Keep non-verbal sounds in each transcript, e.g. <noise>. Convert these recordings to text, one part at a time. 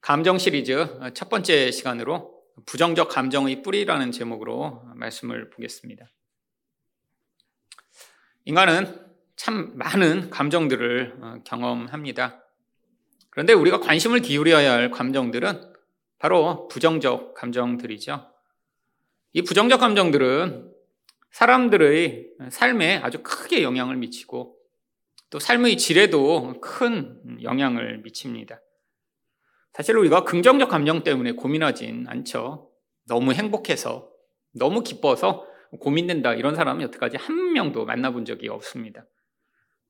감정 시리즈 첫 번째 시간으로 부정적 감정의 뿌리라는 제목으로 말씀을 보겠습니다. 인간은 참 많은 감정들을 어, 경험합니다. 그런데 우리가 관심을 기울여야 할 감정들은 바로 부정적 감정들이죠. 이 부정적 감정들은 사람들의 삶에 아주 크게 영향을 미치고 또 삶의 질에도 큰 영향을 미칩니다. 사실 우리가 긍정적 감정 때문에 고민하진 않죠. 너무 행복해서, 너무 기뻐서 고민된다 이런 사람은 여태까지 한 명도 만나본 적이 없습니다.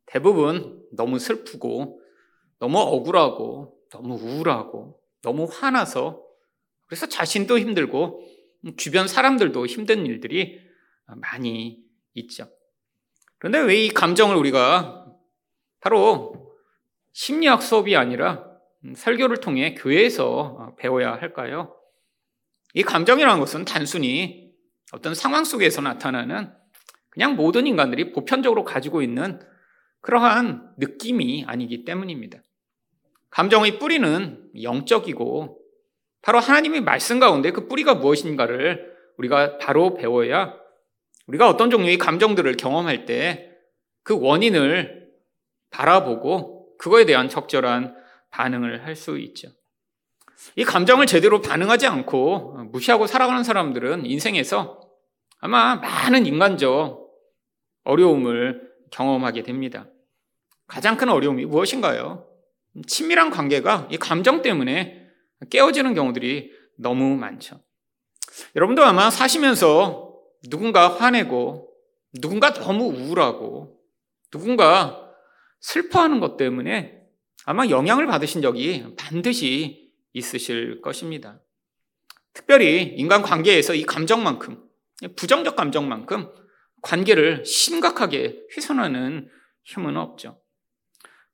대부분 너무 슬프고, 너무 억울하고, 너무 우울하고, 너무 화나서, 그래서 자신도 힘들고, 주변 사람들도 힘든 일들이 많이 있죠. 그런데 왜 이 감정을 우리가 바로 심리학 수업이 아니라 설교를 통해 교회에서 배워야 할까요? 이 감정이라는 것은 단순히 어떤 상황 속에서 나타나는 그냥 모든 인간들이 보편적으로 가지고 있는 그러한 느낌이 아니기 때문입니다. 감정의 뿌리는 영적이고 바로 하나님의 말씀 가운데 그 뿌리가 무엇인가를 우리가 바로 배워야 우리가 어떤 종류의 감정들을 경험할 때 그 원인을 바라보고 그거에 대한 적절한 반응을 할 수 있죠. 이 감정을 제대로 반응하지 않고 무시하고 살아가는 사람들은 인생에서 아마 많은 인간적 어려움을 경험하게 됩니다. 가장 큰 어려움이 무엇인가요? 친밀한 관계가 이 감정 때문에 깨어지는 경우들이 너무 많죠. 여러분도 아마 사시면서 누군가 화내고 누군가 너무 우울하고 누군가 슬퍼하는 것 때문에 아마 영향을 받으신 적이 반드시 있으실 것입니다. 특별히 인간 관계에서 이 감정만큼, 부정적 감정만큼 관계를 심각하게 훼손하는 힘은 없죠.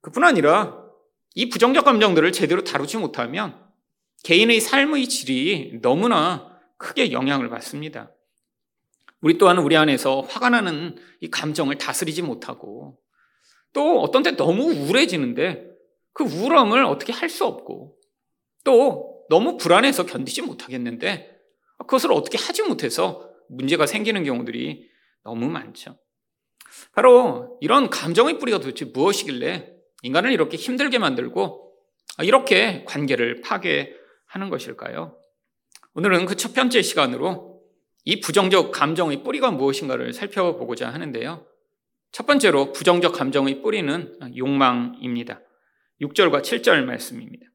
그뿐 아니라 이 부정적 감정들을 제대로 다루지 못하면 개인의 삶의 질이 너무나 크게 영향을 받습니다. 우리 또한 우리 안에서 화가 나는 이 감정을 다스리지 못하고 또 어떤 때 너무 우울해지는데 그 우울함을 어떻게 할 수 없고 또 너무 불안해서 견디지 못하겠는데 그것을 어떻게 하지 못해서 문제가 생기는 경우들이 너무 많죠. 바로 이런 감정의 뿌리가 도대체 무엇이길래 인간을 이렇게 힘들게 만들고 이렇게 관계를 파괴하는 것일까요? 오늘은 그 첫 번째 시간으로 이 부정적 감정의 뿌리가 무엇인가를 살펴보고자 하는데요. 첫 번째로 부정적 감정의 뿌리는 욕망입니다. 6절과 7절 말씀입니다.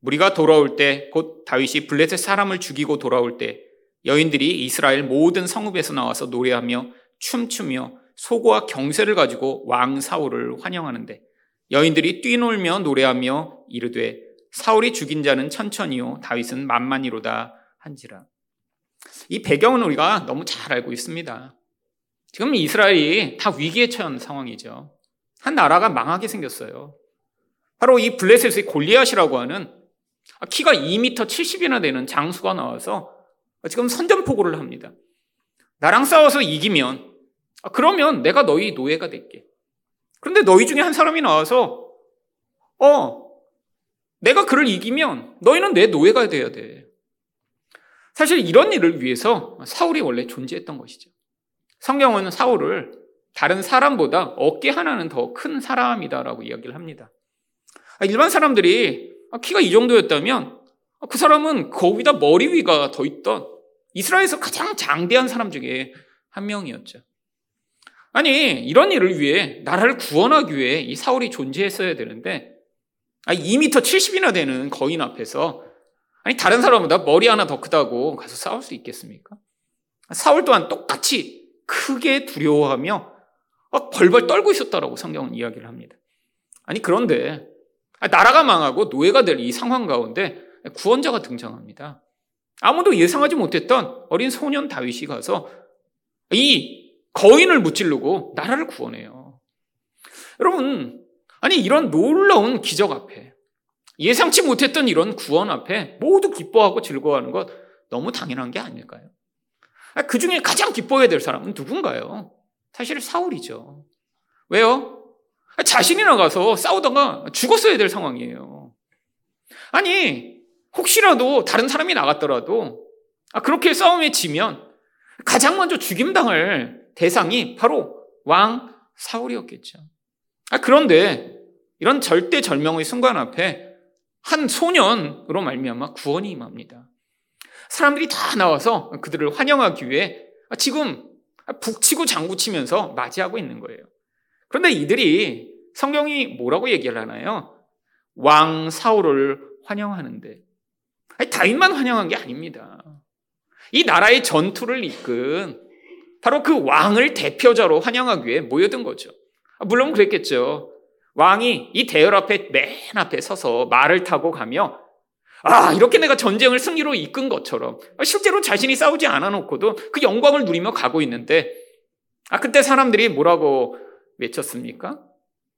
무리가 돌아올 때 곧 다윗이 블레셋 사람을 죽이고 돌아올 때 여인들이 이스라엘 모든 성읍에서 나와서 노래하며 춤추며 소고와 경세를 가지고 왕 사울을 환영하는데 여인들이 뛰놀며 노래하며 이르되 사울이 죽인 자는 천천히요 다윗은 만만히로다 한지라. 이 배경은 우리가 너무 잘 알고 있습니다. 지금 이스라엘이 다 위기에 처한 상황이죠. 한 나라가 망하게 생겼어요. 바로 이 블레셋의 골리앗이라고 하는 키가 2m 70이나 되는 장수가 나와서 지금 선전포고를 합니다. 나랑 싸워서 이기면 그러면 내가 너희 노예가 될게. 그런데 너희 중에 한 사람이 나와서 어 내가 그를 이기면 너희는 내 노예가 돼야 돼. 사실 이런 일을 위해서 사울이 원래 존재했던 것이죠. 성경은 사울을 다른 사람보다 어깨 하나는 더 큰 사람이다라고 이야기를 합니다. 아, 일반 사람들이 키가 이 정도였다면 그 사람은 거기다 머리 위가 더 있던 이스라엘에서 가장 장대한 사람 중에 한 명이었죠. 아니, 이런 일을 위해 나라를 구원하기 위해 이 사울이 존재했어야 되는데 2m 70이나 되는 거인 앞에서 아니 다른 사람보다 머리 하나 더 크다고 가서 싸울 수 있겠습니까? 사울 또한 똑같이 크게 두려워하며 벌벌 떨고 있었다라고 성경은 이야기를 합니다. 아니 그런데 나라가 망하고 노예가 될 이 상황 가운데 구원자가 등장합니다. 아무도 예상하지 못했던 어린 소년 다윗이 가서 이 거인을 무찌르고 나라를 구원해요. 여러분, 아니 이런 놀라운 기적 앞에 예상치 못했던 이런 구원 앞에 모두 기뻐하고 즐거워하는 것 너무 당연한 게 아닐까요? 그 중에 가장 기뻐해야 될 사람은 누군가요? 사실 사울이죠. 왜요? 자신이 나가서 싸우다가 죽었어야 될 상황이에요. 아니, 혹시라도 다른 사람이 나갔더라도 아, 그렇게 싸움에 지면 가장 먼저 죽임당할 대상이 바로 왕 사울이었겠죠. 아, 그런데 이런 절대 절명의 순간 앞에 한 소년으로 말미암아 구원이 임합니다. 사람들이 다 나와서 그들을 환영하기 위해 지금 북치고 장구치면서 맞이하고 있는 거예요. 그런데 이들이 성경이 뭐라고 얘기를 하나요? 왕 사울을 환영하는데 아니, 다윗만 환영한 게 아닙니다. 이 나라의 전투를 이끈 바로 그 왕을 대표자로 환영하기 위해 모여든 거죠. 아, 물론 그랬겠죠. 왕이 이 대열 앞에 맨 앞에 서서 말을 타고 가며 아, 이렇게 내가 전쟁을 승리로 이끈 것처럼 실제로 자신이 싸우지 않아 놓고도 그 영광을 누리며 가고 있는데 아, 그때 사람들이 뭐라고 외쳤습니까?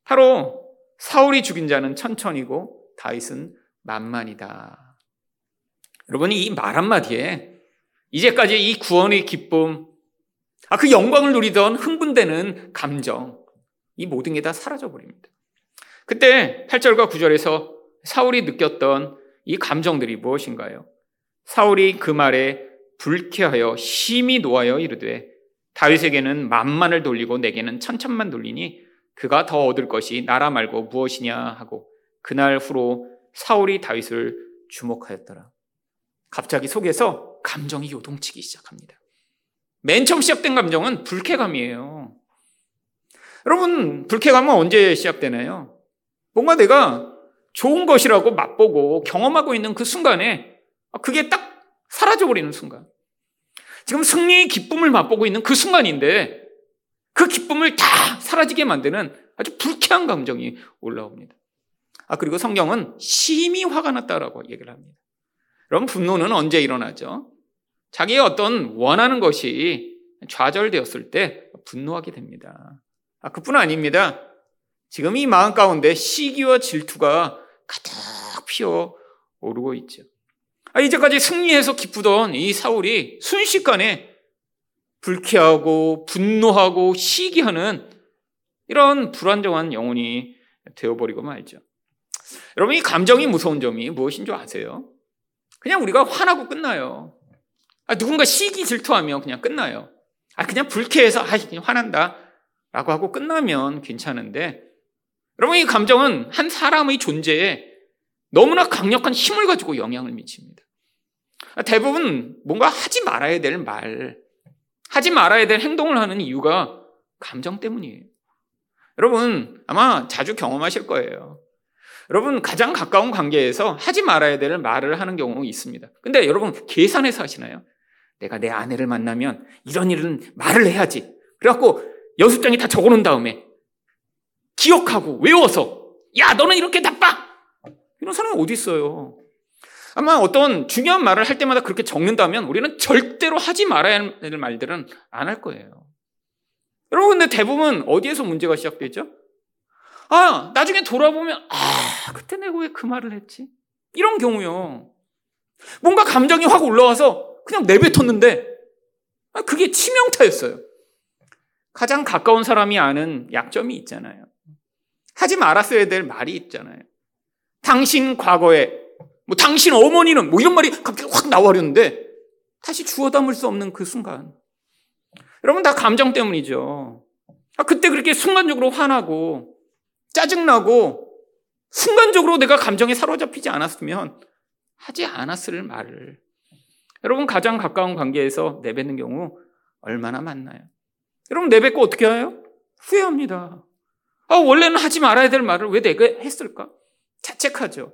바로 사울이 죽인 자는 천천히고 다윗은 만만이다. 여러분 이말 한마디에 이제까지 이 구원의 기쁨, 아, 그 영광을 누리던 흥분되는 감정, 이 모든 게 다 사라져 버립니다. 그때 8절과 9절에서 사울이 느꼈던 이 감정들이 무엇인가요? 사울이 그 말에 불쾌하여 심히 노하여 이르되 다윗에게는 만만을 돌리고 내게는 천천만 돌리니 그가 더 얻을 것이 나라 말고 무엇이냐 하고 그날 후로 사울이 다윗을 주목하였더라. 갑자기 속에서 감정이 요동치기 시작합니다. 맨 처음 시작된 감정은 불쾌감이에요. 여러분, 불쾌감은 언제 시작되나요? 뭔가 내가 좋은 것이라고 맛보고 경험하고 있는 그 순간에 그게 딱 사라져버리는 순간. 지금 승리의 기쁨을 맛보고 있는 그 순간인데 그 기쁨을 다 사라지게 만드는 아주 불쾌한 감정이 올라옵니다. 아, 그리고 성경은 심히 화가 났다라고 얘기를 합니다. 그럼 분노는 언제 일어나죠? 자기의 어떤 원하는 것이 좌절되었을 때 분노하게 됩니다. 아, 그뿐 아닙니다. 지금 이 마음 가운데 시기와 질투가 가득 피어 오르고 있죠. 아, 이제까지 승리해서 기쁘던 이 사울이 순식간에 불쾌하고 분노하고 시기하는 이런 불안정한 영혼이 되어버리고 말죠. 여러분, 이 감정이 무서운 점이 무엇인 줄 아세요? 그냥 우리가 화나고 끝나요. 아, 누군가 시기 질투하면 그냥 끝나요. 아, 그냥 불쾌해서, 아, 그냥 화난다. 라고 하고 끝나면 괜찮은데, 여러분, 이 감정은 한 사람의 존재에 너무나 강력한 힘을 가지고 영향을 미칩니다. 대부분 뭔가 하지 말아야 될 말, 하지 말아야 될 행동을 하는 이유가 감정 때문이에요. 여러분, 아마 자주 경험하실 거예요. 여러분, 가장 가까운 관계에서 하지 말아야 될 말을 하는 경우 있습니다. 근데 여러분, 계산해서 하시나요? 내가 내 아내를 만나면 이런 일은 말을 해야지. 그래갖고 연습장에 다 적어 놓은 다음에 기억하고 외워서 야 너는 이렇게 나빠 이런 사람이 어디 있어요? 아마 어떤 중요한 말을 할 때마다 그렇게 적는다면 우리는 절대로 하지 말아야 할 말들은 안 할 거예요. 여러분 근데 대부분 어디에서 문제가 시작되죠? 아 나중에 돌아보면 아 그때 내가 왜 그 말을 했지? 이런 경우요. 뭔가 감정이 확 올라와서 그냥 내뱉었는데 아, 그게 치명타였어요. 가장 가까운 사람이 아는 약점이 있잖아요. 하지 말았어야 될 말이 있잖아요. 당신 과거에, 뭐 당신 어머니는 뭐 이런 말이 갑자기 확 나와버렸는데 다시 주워 담을 수 없는 그 순간. 여러분 다 감정 때문이죠. 아, 그때 그렇게 순간적으로 화나고 짜증나고 순간적으로 내가 감정에 사로잡히지 않았으면 하지 않았을 말을 여러분 가장 가까운 관계에서 내뱉는 경우 얼마나 많나요? 여러분 내뱉고 어떻게 해요? 후회합니다. 아, 원래는 하지 말아야 될 말을 왜 내가 했을까? 자책하죠.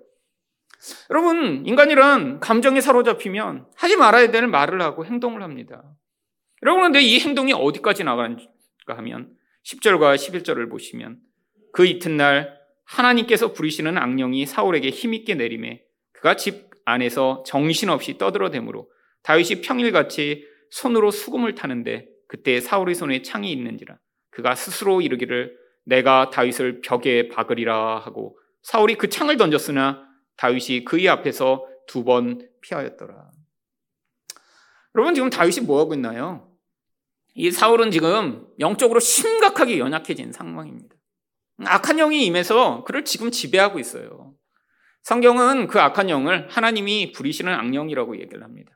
여러분, 인간이란 감정에 사로잡히면 하지 말아야 될 말을 하고 행동을 합니다. 여러분, 근데 이 행동이 어디까지 나가는가 하면 10절과 11절을 보시면 그 이튿날 하나님께서 부리시는 악령이 사울에게 힘있게 내림에 그가 집 안에서 정신없이 떠들어대므로 다윗이 평일같이 손으로 수금을 타는데 그때 사울의 손에 창이 있는지라 그가 스스로 이르기를 내가 다윗을 벽에 박으리라 하고 사울이 그 창을 던졌으나 다윗이 그의 앞에서 두 번 피하였더라. 여러분 지금 다윗이 뭐 하고 있나요? 이 사울은 지금 영적으로 심각하게 연약해진 상황입니다. 악한 영이 임해서 그를 지금 지배하고 있어요. 성경은 그 악한 영을 하나님이 부리시는 악령이라고 얘기를 합니다.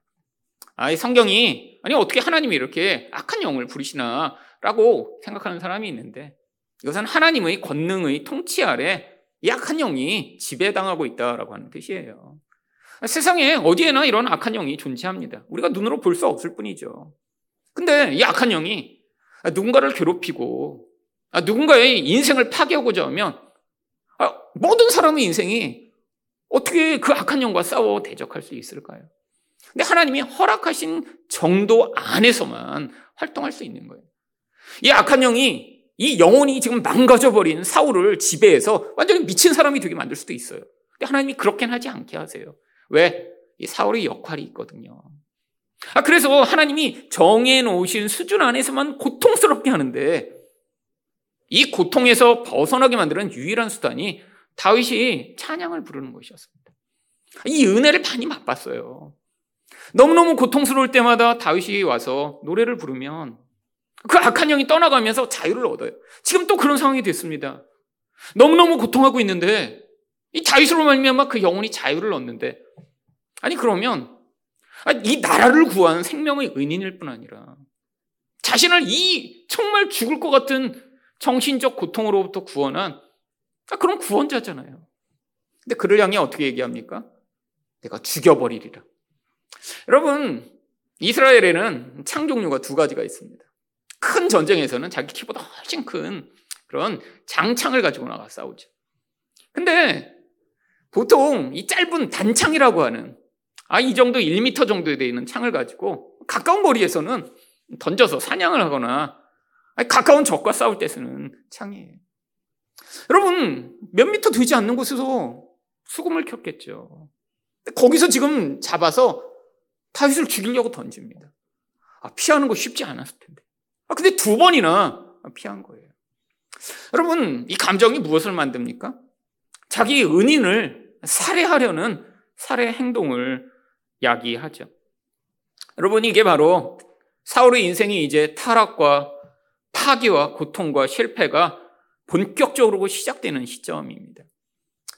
아, 이 성경이 아니 어떻게 하나님이 이렇게 악한 영을 부리시나라고 생각하는 사람이 있는데 이것은 하나님의 권능의 통치 아래 이 악한 영이 지배당하고 있다라고 하는 뜻이에요. 세상에 어디에나 이런 악한 영이 존재합니다. 우리가 눈으로 볼 수 없을 뿐이죠. 근데 이 악한 영이 누군가를 괴롭히고 누군가의 인생을 파괴하고자 하면 모든 사람의 인생이 어떻게 그 악한 영과 싸워 대적할 수 있을까요? 근데 하나님이 허락하신 정도 안에서만 활동할 수 있는 거예요. 이 악한 영이 이 영혼이 지금 망가져버린 사울을 지배해서 완전히 미친 사람이 되게 만들 수도 있어요. 근데 하나님이 그렇게는 하지 않게 하세요. 왜? 이 사울의 역할이 있거든요. 아, 그래서 하나님이 정해놓으신 수준 안에서만 고통스럽게 하는데 이 고통에서 벗어나게 만드는 유일한 수단이 다윗이 찬양을 부르는 것이었습니다. 이 은혜를 많이 맛봤어요. 너무너무 고통스러울 때마다 다윗이 와서 노래를 부르면 그 악한 영이 떠나가면서 자유를 얻어요. 지금 또 그런 상황이 됐습니다. 너무너무 고통하고 있는데 이 다윗으로 말미암아 그 영혼이 자유를 얻는데 아니 그러면 이 나라를 구한 생명의 은인일 뿐 아니라 자신을 이 정말 죽을 것 같은 정신적 고통으로부터 구원한 그런 구원자잖아요. 근데 그를 향해 어떻게 얘기합니까? 내가 죽여버리리라. 여러분, 이스라엘에는 창 종류가 두 가지가 있습니다. 큰 전쟁에서는 자기 키보다 훨씬 큰 그런 장창을 가지고 나가 싸우죠. 근데 보통 이 짧은 단창이라고 하는 아, 이 정도 1m 정도에 되어 있는 창을 가지고 가까운 거리에서는 던져서 사냥을 하거나 가까운 적과 싸울 때 쓰는 창이에요. 여러분, 몇 미터 되지 않는 곳에서 수금을 켰겠죠. 거기서 지금 잡아서 다윗을 죽이려고 던집니다. 아, 피하는 거 쉽지 않았을 텐데. 아, 근데 두 번이나 피한 거예요. 여러분, 이 감정이 무엇을 만듭니까? 자기 은인을 살해하려는 살해 행동을 야기하죠. 여러분, 이게 바로 사울의 인생이 이제 타락과 파괴와 고통과 실패가 본격적으로 시작되는 시점입니다.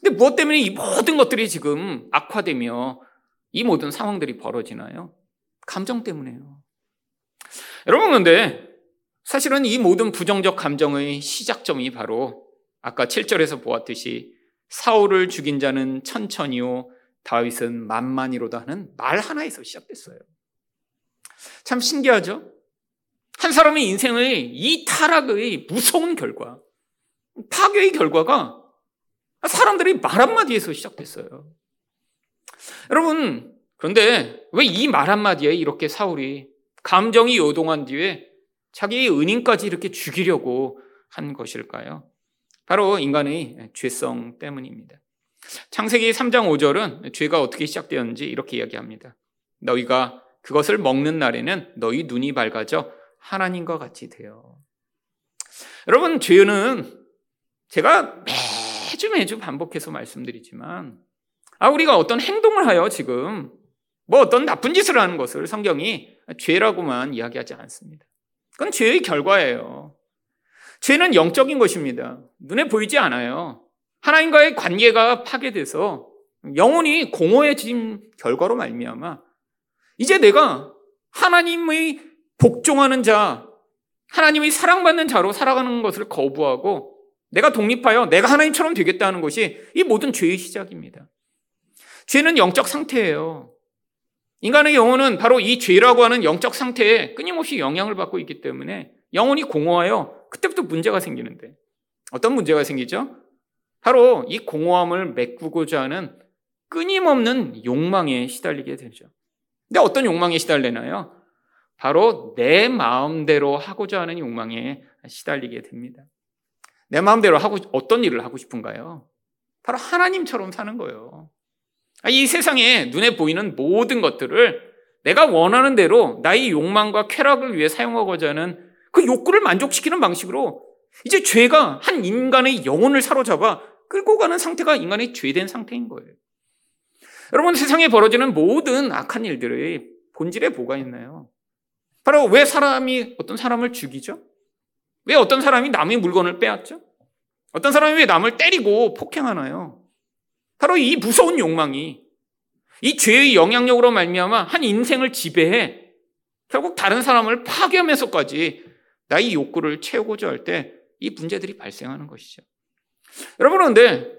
근데 무엇 때문에 이 모든 것들이 지금 악화되며 이 모든 상황들이 벌어지나요? 감정 때문에요. 여러분, 근데 사실은 이 모든 부정적 감정의 시작점이 바로 아까 7절에서 보았듯이 사울을 죽인 자는 천천히요, 다윗은 만만히로다 하는 말 하나에서 시작됐어요. 참 신기하죠? 한 사람의 인생의 이 타락의 무서운 결과, 파괴의 결과가 사람들이 말 한마디에서 시작됐어요. 여러분, 그런데 왜 이 말 한마디에 이렇게 사울이 감정이 요동한 뒤에 자기의 은인까지 이렇게 죽이려고 한 것일까요? 바로 인간의 죄성 때문입니다. 창세기 3장 5절은 죄가 어떻게 시작되었는지 이렇게 이야기합니다. 너희가 그것을 먹는 날에는 너희 눈이 밝아져 하나님과 같이 되어. 여러분, 죄는 제가 매주 매주 반복해서 말씀드리지만, 아, 우리가 어떤 행동을 하여 지금 뭐 어떤 나쁜 짓을 하는 것을 성경이 죄라고만 이야기하지 않습니다. 그건 죄의 결과예요. 죄는 영적인 것입니다. 눈에 보이지 않아요. 하나님과의 관계가 파괴돼서 영혼이 공허해진 결과로 말미암아 이제 내가 하나님의 복종하는 자, 하나님의 사랑받는 자로 살아가는 것을 거부하고 내가 독립하여 내가 하나님처럼 되겠다는 것이 이 모든 죄의 시작입니다. 죄는 영적 상태예요. 인간의 영혼은 바로 이 죄라고 하는 영적 상태에 끊임없이 영향을 받고 있기 때문에 영혼이 공허하여 그때부터 문제가 생기는데 어떤 문제가 생기죠? 바로 이 공허함을 메꾸고자 하는 끊임없는 욕망에 시달리게 되죠. 근데 어떤 욕망에 시달리나요? 바로 내 마음대로 하고자 하는 욕망에 시달리게 됩니다. 내 마음대로 하고 어떤 일을 하고 싶은가요? 바로 하나님처럼 사는 거예요. 아, 이 세상에 눈에 보이는 모든 것들을 내가 원하는 대로 나의 욕망과 쾌락을 위해 사용하고자 하는 그 욕구를 만족시키는 방식으로 이제 죄가 한 인간의 영혼을 사로잡아 끌고 가는 상태가 인간의 죄된 상태인 거예요. 여러분 세상에 벌어지는 모든 악한 일들의 본질에 뭐가 있나요? 바로 왜 사람이 어떤 사람을 죽이죠? 왜 어떤 사람이 남의 물건을 빼앗죠? 어떤 사람이 왜 남을 때리고 폭행하나요? 바로 이 무서운 욕망이 이 죄의 영향력으로 말미암아 한 인생을 지배해 결국 다른 사람을 파괴하면서까지 나의 욕구를 채우고자 할 때 이 문제들이 발생하는 것이죠. 여러분 그런데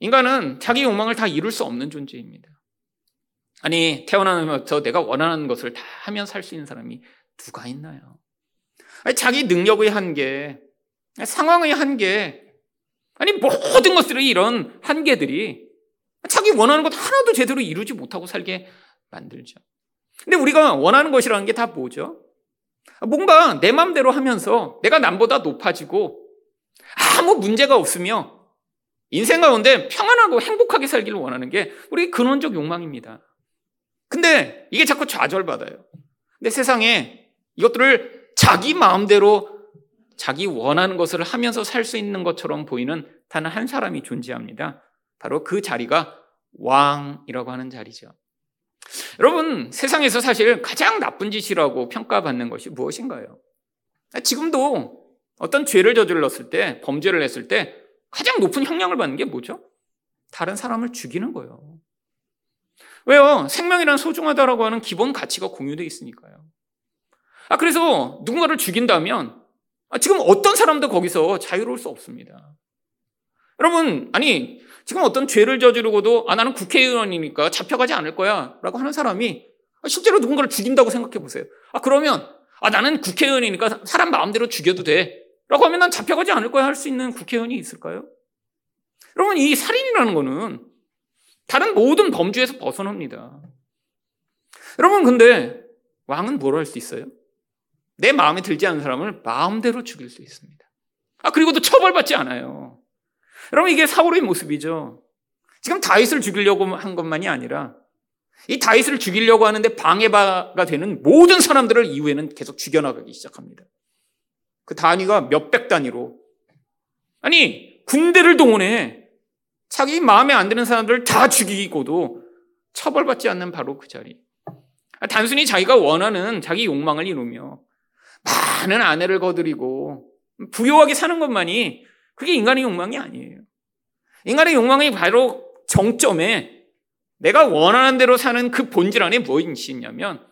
인간은 자기 욕망을 다 이룰 수 없는 존재입니다. 아니 태어나면서 내가 원하는 것을 다 하면 살 수 있는 사람이 누가 있나요? 아니, 자기 능력의 한계, 상황의 한계, 아니 모든 것들의 이런 한계들이 자기 원하는 것 하나도 제대로 이루지 못하고 살게 만들죠. 근데 우리가 원하는 것이라는 게 다 뭐죠? 뭔가 내 마음대로 하면서 내가 남보다 높아지고 아무 문제가 없으며 인생 가운데 평안하고 행복하게 살기를 원하는 게 우리 근원적 욕망입니다. 근데 이게 자꾸 좌절받아요. 근데 세상에 이것들을 자기 마음대로 자기 원하는 것을 하면서 살 수 있는 것처럼 보이는 단 한 사람이 존재합니다. 바로 그 자리가 왕이라고 하는 자리죠. 여러분, 세상에서 사실 가장 나쁜 짓이라고 평가받는 것이 무엇인가요? 지금도 어떤 죄를 저질렀을 때, 범죄를 했을 때 가장 높은 형량을 받는 게 뭐죠? 다른 사람을 죽이는 거예요. 왜요? 생명이란 소중하다라고 하는 기본 가치가 공유되어 있으니까요. 아, 그래서 누군가를 죽인다면 아, 지금 어떤 사람도 거기서 자유로울 수 없습니다. 여러분, 아니, 지금 어떤 죄를 저지르고도 아 나는 국회의원이니까 잡혀가지 않을 거야라고 하는 사람이 실제로 누군가를 죽인다고 생각해 보세요. 아 그러면 아 나는 국회의원이니까 사람 마음대로 죽여도 돼라고 하면 난 잡혀가지 않을 거야 할 수 있는 국회의원이 있을까요? 여러분 이 살인이라는 거는 다른 모든 범주에서 벗어납니다. 여러분 근데 왕은 뭘 할 수 있어요? 내 마음에 들지 않는 사람을 마음대로 죽일 수 있습니다. 아 그리고도 처벌받지 않아요. 여러분 이게 사울의 모습이죠. 지금 다윗을 죽이려고 한 것만이 아니라 이 다윗을 죽이려고 하는데 방해가 되는 모든 사람들을 이후에는 계속 죽여나가기 시작합니다. 그 단위가 몇백 단위로 아니 군대를 동원해 자기 마음에 안 드는 사람들을 다 죽이고도 처벌받지 않는 바로 그 자리. 단순히 자기가 원하는 자기 욕망을 이루며 많은 아내를 거드리고 부유하게 사는 것만이 그게 인간의 욕망이 아니에요. 인간의 욕망이 바로 정점에 내가 원하는 대로 사는 그 본질 안에 무엇이 있냐면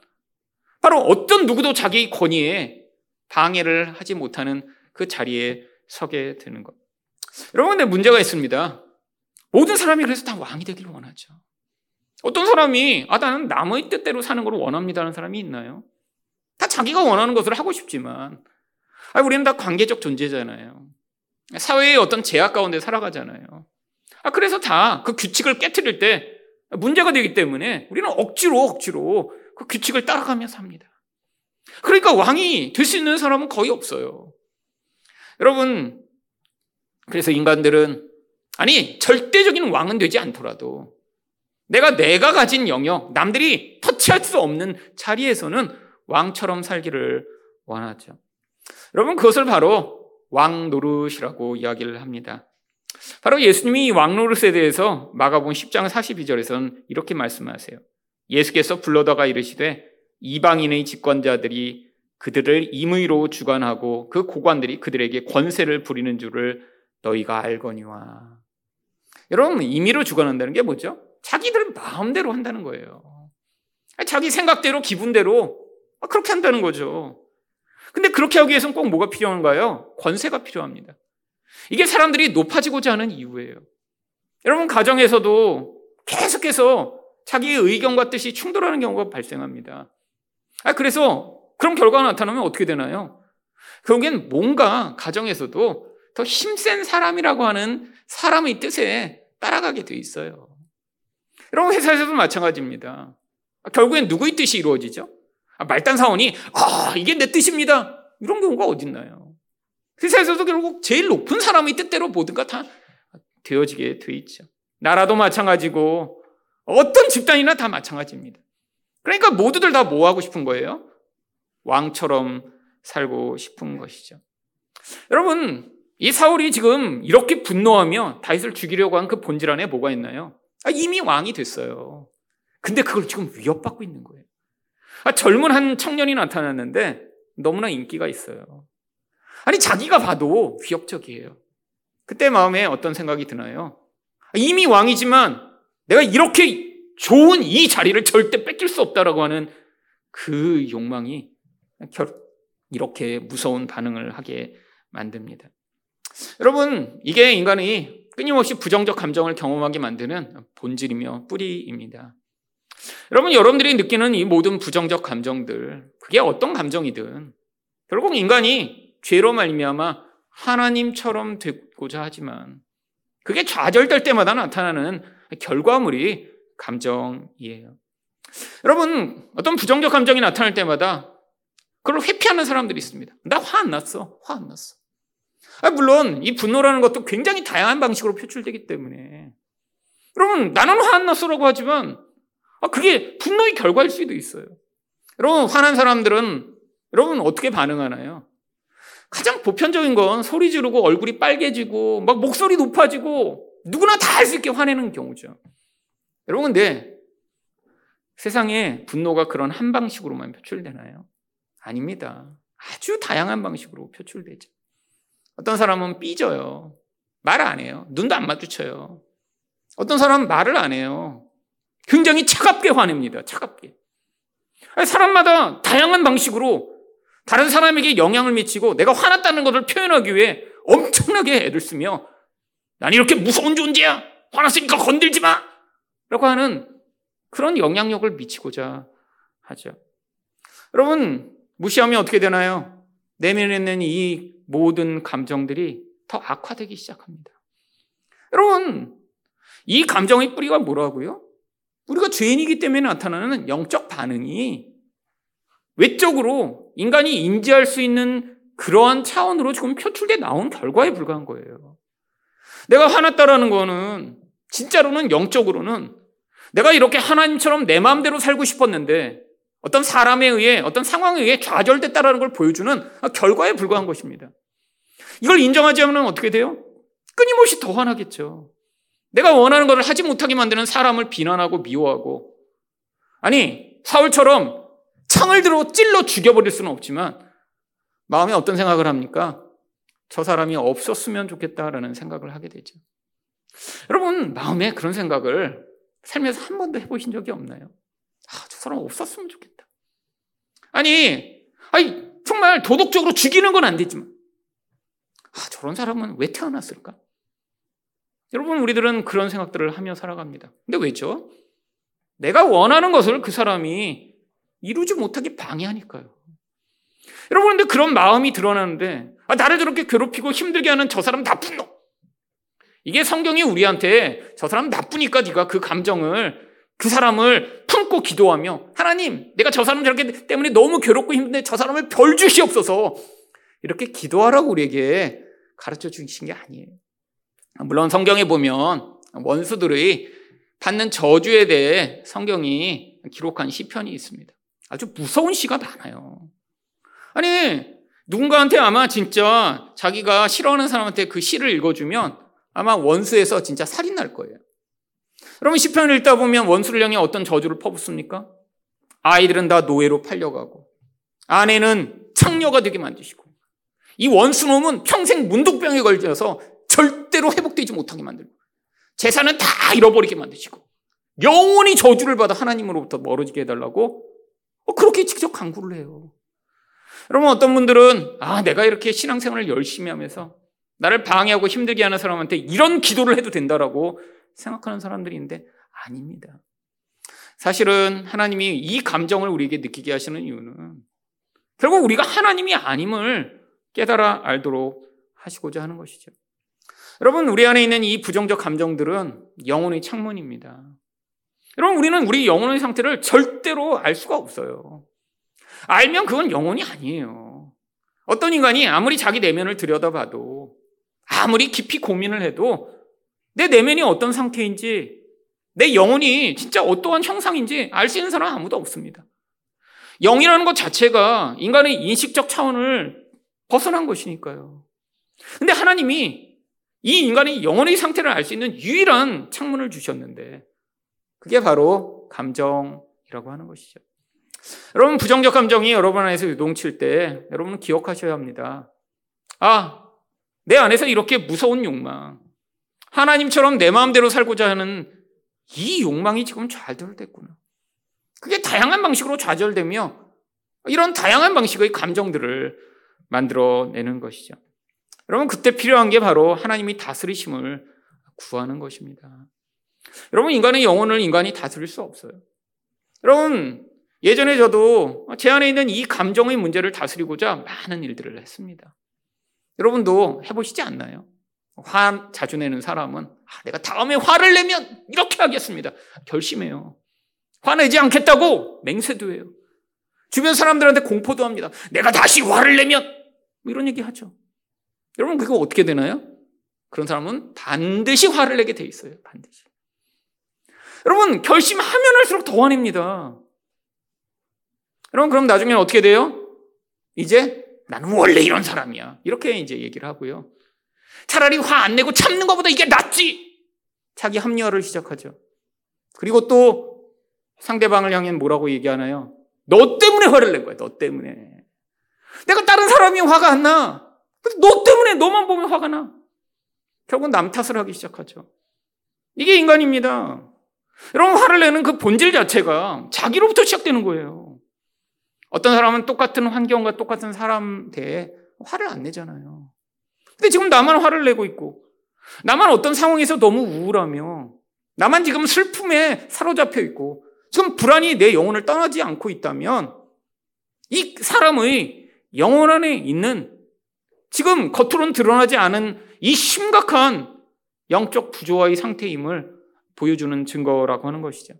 바로 어떤 누구도 자기 권위에 방해를 하지 못하는 그 자리에 서게 되는 것. 여러분, 근데 문제가 있습니다. 모든 사람이 그래서 다 왕이 되기를 원하죠. 어떤 사람이, 아, 나는 남의 뜻대로 사는 걸 원합니다라는 사람이 있나요? 다 자기가 원하는 것을 하고 싶지만, 아, 우리는 다 관계적 존재잖아요. 사회의 어떤 제약 가운데 살아가잖아요. 아, 그래서 다 그 규칙을 깨뜨릴 때 문제가 되기 때문에 우리는 억지로 억지로 그 규칙을 따라가며 삽니다. 그러니까 왕이 될 수 있는 사람은 거의 없어요. 여러분, 그래서 인간들은 아니, 절대적인 왕은 되지 않더라도 내가 내가 가진 영역, 남들이 터치할 수 없는 자리에서는 왕처럼 살기를 원하죠. 여러분, 그것을 바로 왕 노릇이라고 이야기를 합니다. 바로 예수님이 왕 노릇에 대해서 마가복음 10장 42절에서는 이렇게 말씀하세요. 예수께서 불러다가 이르시되 이방인의 집권자들이 그들을 임의로 주관하고 그 고관들이 그들에게 권세를 부리는 줄을 너희가 알거니와. 여러분 임의로 주관한다는 게 뭐죠? 자기들 마음대로 한다는 거예요. 자기 생각대로 기분대로 그렇게 한다는 거죠. 근데 그렇게 하기 위해서는 꼭 뭐가 필요한가요? 권세가 필요합니다. 이게 사람들이 높아지고자 하는 이유예요. 여러분, 가정에서도 계속해서 자기의 의견과 뜻이 충돌하는 경우가 발생합니다. 아, 그래서 그런 결과가 나타나면 어떻게 되나요? 결국엔 뭔가 가정에서도 더 힘센 사람이라고 하는 사람의 뜻에 따라가게 돼 있어요. 여러분, 회사에서도 마찬가지입니다. 결국엔 누구의 뜻이 이루어지죠? 아, 말단 사원이 아 이게 내 뜻입니다. 이런 경우가 어딨나요? 세상에서도 결국 제일 높은 사람의 뜻대로 모든가 다 되어지게 돼 있죠. 나라도 마찬가지고 어떤 집단이나 다 마찬가지입니다. 그러니까 모두들 다 뭐 하고 싶은 거예요? 왕처럼 살고 싶은 것이죠. 여러분, 이 사울이 지금 이렇게 분노하며 다윗을 죽이려고 한 그 본질 안에 뭐가 있나요? 아, 이미 왕이 됐어요. 근데 그걸 지금 위협받고 있는 거예요. 아, 젊은 한 청년이 나타났는데 너무나 인기가 있어요. 아니, 자기가 봐도 위협적이에요. 그때 마음에 어떤 생각이 드나요? 이미 왕이지만 내가 이렇게 좋은 이 자리를 절대 뺏길 수 없다라고 하는 그 욕망이 이렇게 무서운 반응을 하게 만듭니다. 여러분, 이게 인간이 끊임없이 부정적 감정을 경험하게 만드는 본질이며 뿌리입니다. 여러분, 여러분들이 느끼는 이 모든 부정적 감정들, 그게 어떤 감정이든 결국 인간이 죄로 말미암아 하나님처럼 되고자 하지만 그게 좌절될 때마다 나타나는 결과물이 감정이에요. 여러분, 어떤 부정적 감정이 나타날 때마다 그걸 회피하는 사람들이 있습니다. 나 화 안 났어. 화 안 났어. 아, 물론 이 분노라는 것도 굉장히 다양한 방식으로 표출되기 때문에 여러분 나는 화 안 났어라고 하지만 아, 그게 분노의 결과일 수도 있어요. 여러분 화난 사람들은 여러분 어떻게 반응하나요? 가장 보편적인 건 소리 지르고 얼굴이 빨개지고 막 목소리 높아지고 누구나 다 할 수 있게 화내는 경우죠. 여러분 근데 세상에 분노가 그런 한 방식으로만 표출되나요? 아닙니다. 아주 다양한 방식으로 표출되죠. 어떤 사람은 삐져요. 말 안 해요. 눈도 안 마주쳐요. 어떤 사람은 말을 안 해요. 굉장히 차갑게 화냅니다. 차갑게. 사람마다 다양한 방식으로 다른 사람에게 영향을 미치고 내가 화났다는 것을 표현하기 위해 엄청나게 애를 쓰며 난 이렇게 무서운 존재야. 화났으니까 건들지 마. 라고 하는 그런 영향력을 미치고자 하죠. 여러분, 무시하면 어떻게 되나요? 내면에 있는 이 모든 감정들이 더 악화되기 시작합니다. 여러분, 이 감정의 뿌리가 뭐라고요? 우리가 죄인이기 때문에 나타나는 영적 반응이 외적으로 인간이 인지할 수 있는 그러한 차원으로 지금 표출돼 나온 결과에 불과한 거예요. 내가 화났다라는 거는 진짜로는 영적으로는 내가 이렇게 하나님처럼 내 마음대로 살고 싶었는데 어떤 사람에 의해 어떤 상황에 의해 좌절됐다라는 걸 보여주는 결과에 불과한 것입니다. 이걸 인정하지 않으면 어떻게 돼요? 끊임없이 더 화나겠죠. 내가 원하는 것을 하지 못하게 만드는 사람을 비난하고 미워하고 아니 사울처럼 창을 들어 찔러 죽여버릴 수는 없지만 마음에 어떤 생각을 합니까? 저 사람이 없었으면 좋겠다라는 생각을 하게 되죠. 여러분 마음에 그런 생각을 살면서 한 번도 해보신 적이 없나요? 아, 저 사람 없었으면 좋겠다. 아니, 아니, 정말 도덕적으로 죽이는 건 안 되지만, 아, 저런 사람은 왜 태어났을까? 여러분, 우리들은 그런 생각들을 하며 살아갑니다. 근데 왜죠? 내가 원하는 것을 그 사람이 이루지 못하게 방해하니까요. 여러분, 근데 그런 마음이 드러나는데, 아, 나를 저렇게 괴롭히고 힘들게 하는 저 사람 나쁜 놈. 이게 성경이 우리한테 저 사람 나쁘니까 네가 그 감정을 그 사람을 품고 기도하며 하나님 내가 저 사람 저렇게 때문에 너무 괴롭고 힘든데 저 사람을 벌 주시옵소서 이렇게 기도하라고 우리에게 가르쳐 주신 게 아니에요. 물론 성경에 보면 원수들의 받는 저주에 대해 성경이 기록한 시편이 있습니다. 아주 무서운 시가 많아요. 아니 누군가한테 아마 진짜 자기가 싫어하는 사람한테 그 시를 읽어주면 아마 원수에서 진짜 살인 날 거예요. 여러분 시편을 읽다 보면 원수를 향해 어떤 저주를 퍼붓습니까? 아이들은 다 노예로 팔려가고 아내는 창녀가 되게 만드시고 이 원수놈은 평생 문득병에 걸려서 절 대로 회복되지 못하게 만들고 재산은 다 잃어버리게 만드시고 영원히 저주를 받아 하나님으로부터 멀어지게 해달라고 어, 그렇게 직접 강구를 해요. 여러분 어떤 분들은 아 내가 이렇게 신앙생활을 열심히 하면서 나를 방해하고 힘들게 하는 사람한테 이런 기도를 해도 된다라고 생각하는 사람들이 있는데 아닙니다. 사실은 하나님이 이 감정을 우리에게 느끼게 하시는 이유는 결국 우리가 하나님이 아님을 깨달아 알도록 하시고자 하는 것이죠. 여러분, 우리 안에 있는 이 부정적 감정들은 영혼의 창문입니다. 여러분, 우리는 우리 영혼의 상태를 절대로 알 수가 없어요. 알면 그건 영혼이 아니에요. 어떤 인간이 아무리 자기 내면을 들여다봐도 아무리 깊이 고민을 해도 내 내면이 어떤 상태인지, 내 영혼이 진짜 어떠한 형상인지 알 수 있는 사람 아무도 없습니다. 영이라는 것 자체가 인간의 인식적 차원을 벗어난 것이니까요. 근데 하나님이 이 인간의 영혼의 상태를 알 수 있는 유일한 창문을 주셨는데, 그게 바로 감정이라고 하는 것이죠. 여러분, 부정적 감정이 여러분 안에서 유동칠 때, 여러분은 기억하셔야 합니다. 아, 내 안에서 이렇게 무서운 욕망, 하나님처럼 내 마음대로 살고자 하는 이 욕망이 지금 좌절됐구나. 그게 다양한 방식으로 좌절되며 이런 다양한 방식의 감정들을 만들어내는 것이죠. 여러분, 그때 필요한 게 바로 하나님이 다스리심을 구하는 것입니다. 여러분, 인간의 영혼을 인간이 다스릴 수 없어요. 여러분, 예전에 저도 제 안에 있는 이 감정의 문제를 다스리고자 많은 일들을 했습니다. 여러분도 해보시지 않나요? 화 자주 내는 사람은 아, 내가 다음에 화를 내면 이렇게 하겠습니다. 결심해요. 화내지 않겠다고 맹세도 해요. 주변 사람들한테 공포도 합니다. 내가 다시 화를 내면 뭐 이런 얘기 하죠. 여러분 그거 어떻게 되나요? 그런 사람은 반드시 화를 내게 돼 있어요. 반드시. 여러분 결심하면 할수록 더 화냅니다. 여러분 그럼 나중에는 어떻게 돼요? 이제 나는 원래 이런 사람이야. 이렇게 이제 얘기를 하고요. 차라리 화 안 내고 참는 것보다 이게 낫지. 자기 합리화를 시작하죠. 그리고 또 상대방을 향해 뭐라고 얘기하나요? 너 때문에 화를 낸 거야. 너 때문에. 내가 다른 사람이 화가 안 나. 너 때문에 너만 보면 화가 나. 결국 남 탓을 하기 시작하죠. 이게 인간입니다. 여러분 화를 내는 그 본질 자체가 자기로부터 시작되는 거예요. 어떤 사람은 똑같은 환경과 똑같은 사람 대해 화를 안 내잖아요. 근데 지금 나만 화를 내고 있고, 나만 어떤 상황에서 너무 우울하며, 나만 지금 슬픔에 사로잡혀 있고, 지금 불안이 내 영혼을 떠나지 않고 있다면, 이 사람의 영혼 안에 있는 지금 겉으로는 드러나지 않은 이 심각한 영적 부조화의 상태임을 보여주는 증거라고 하는 것이죠.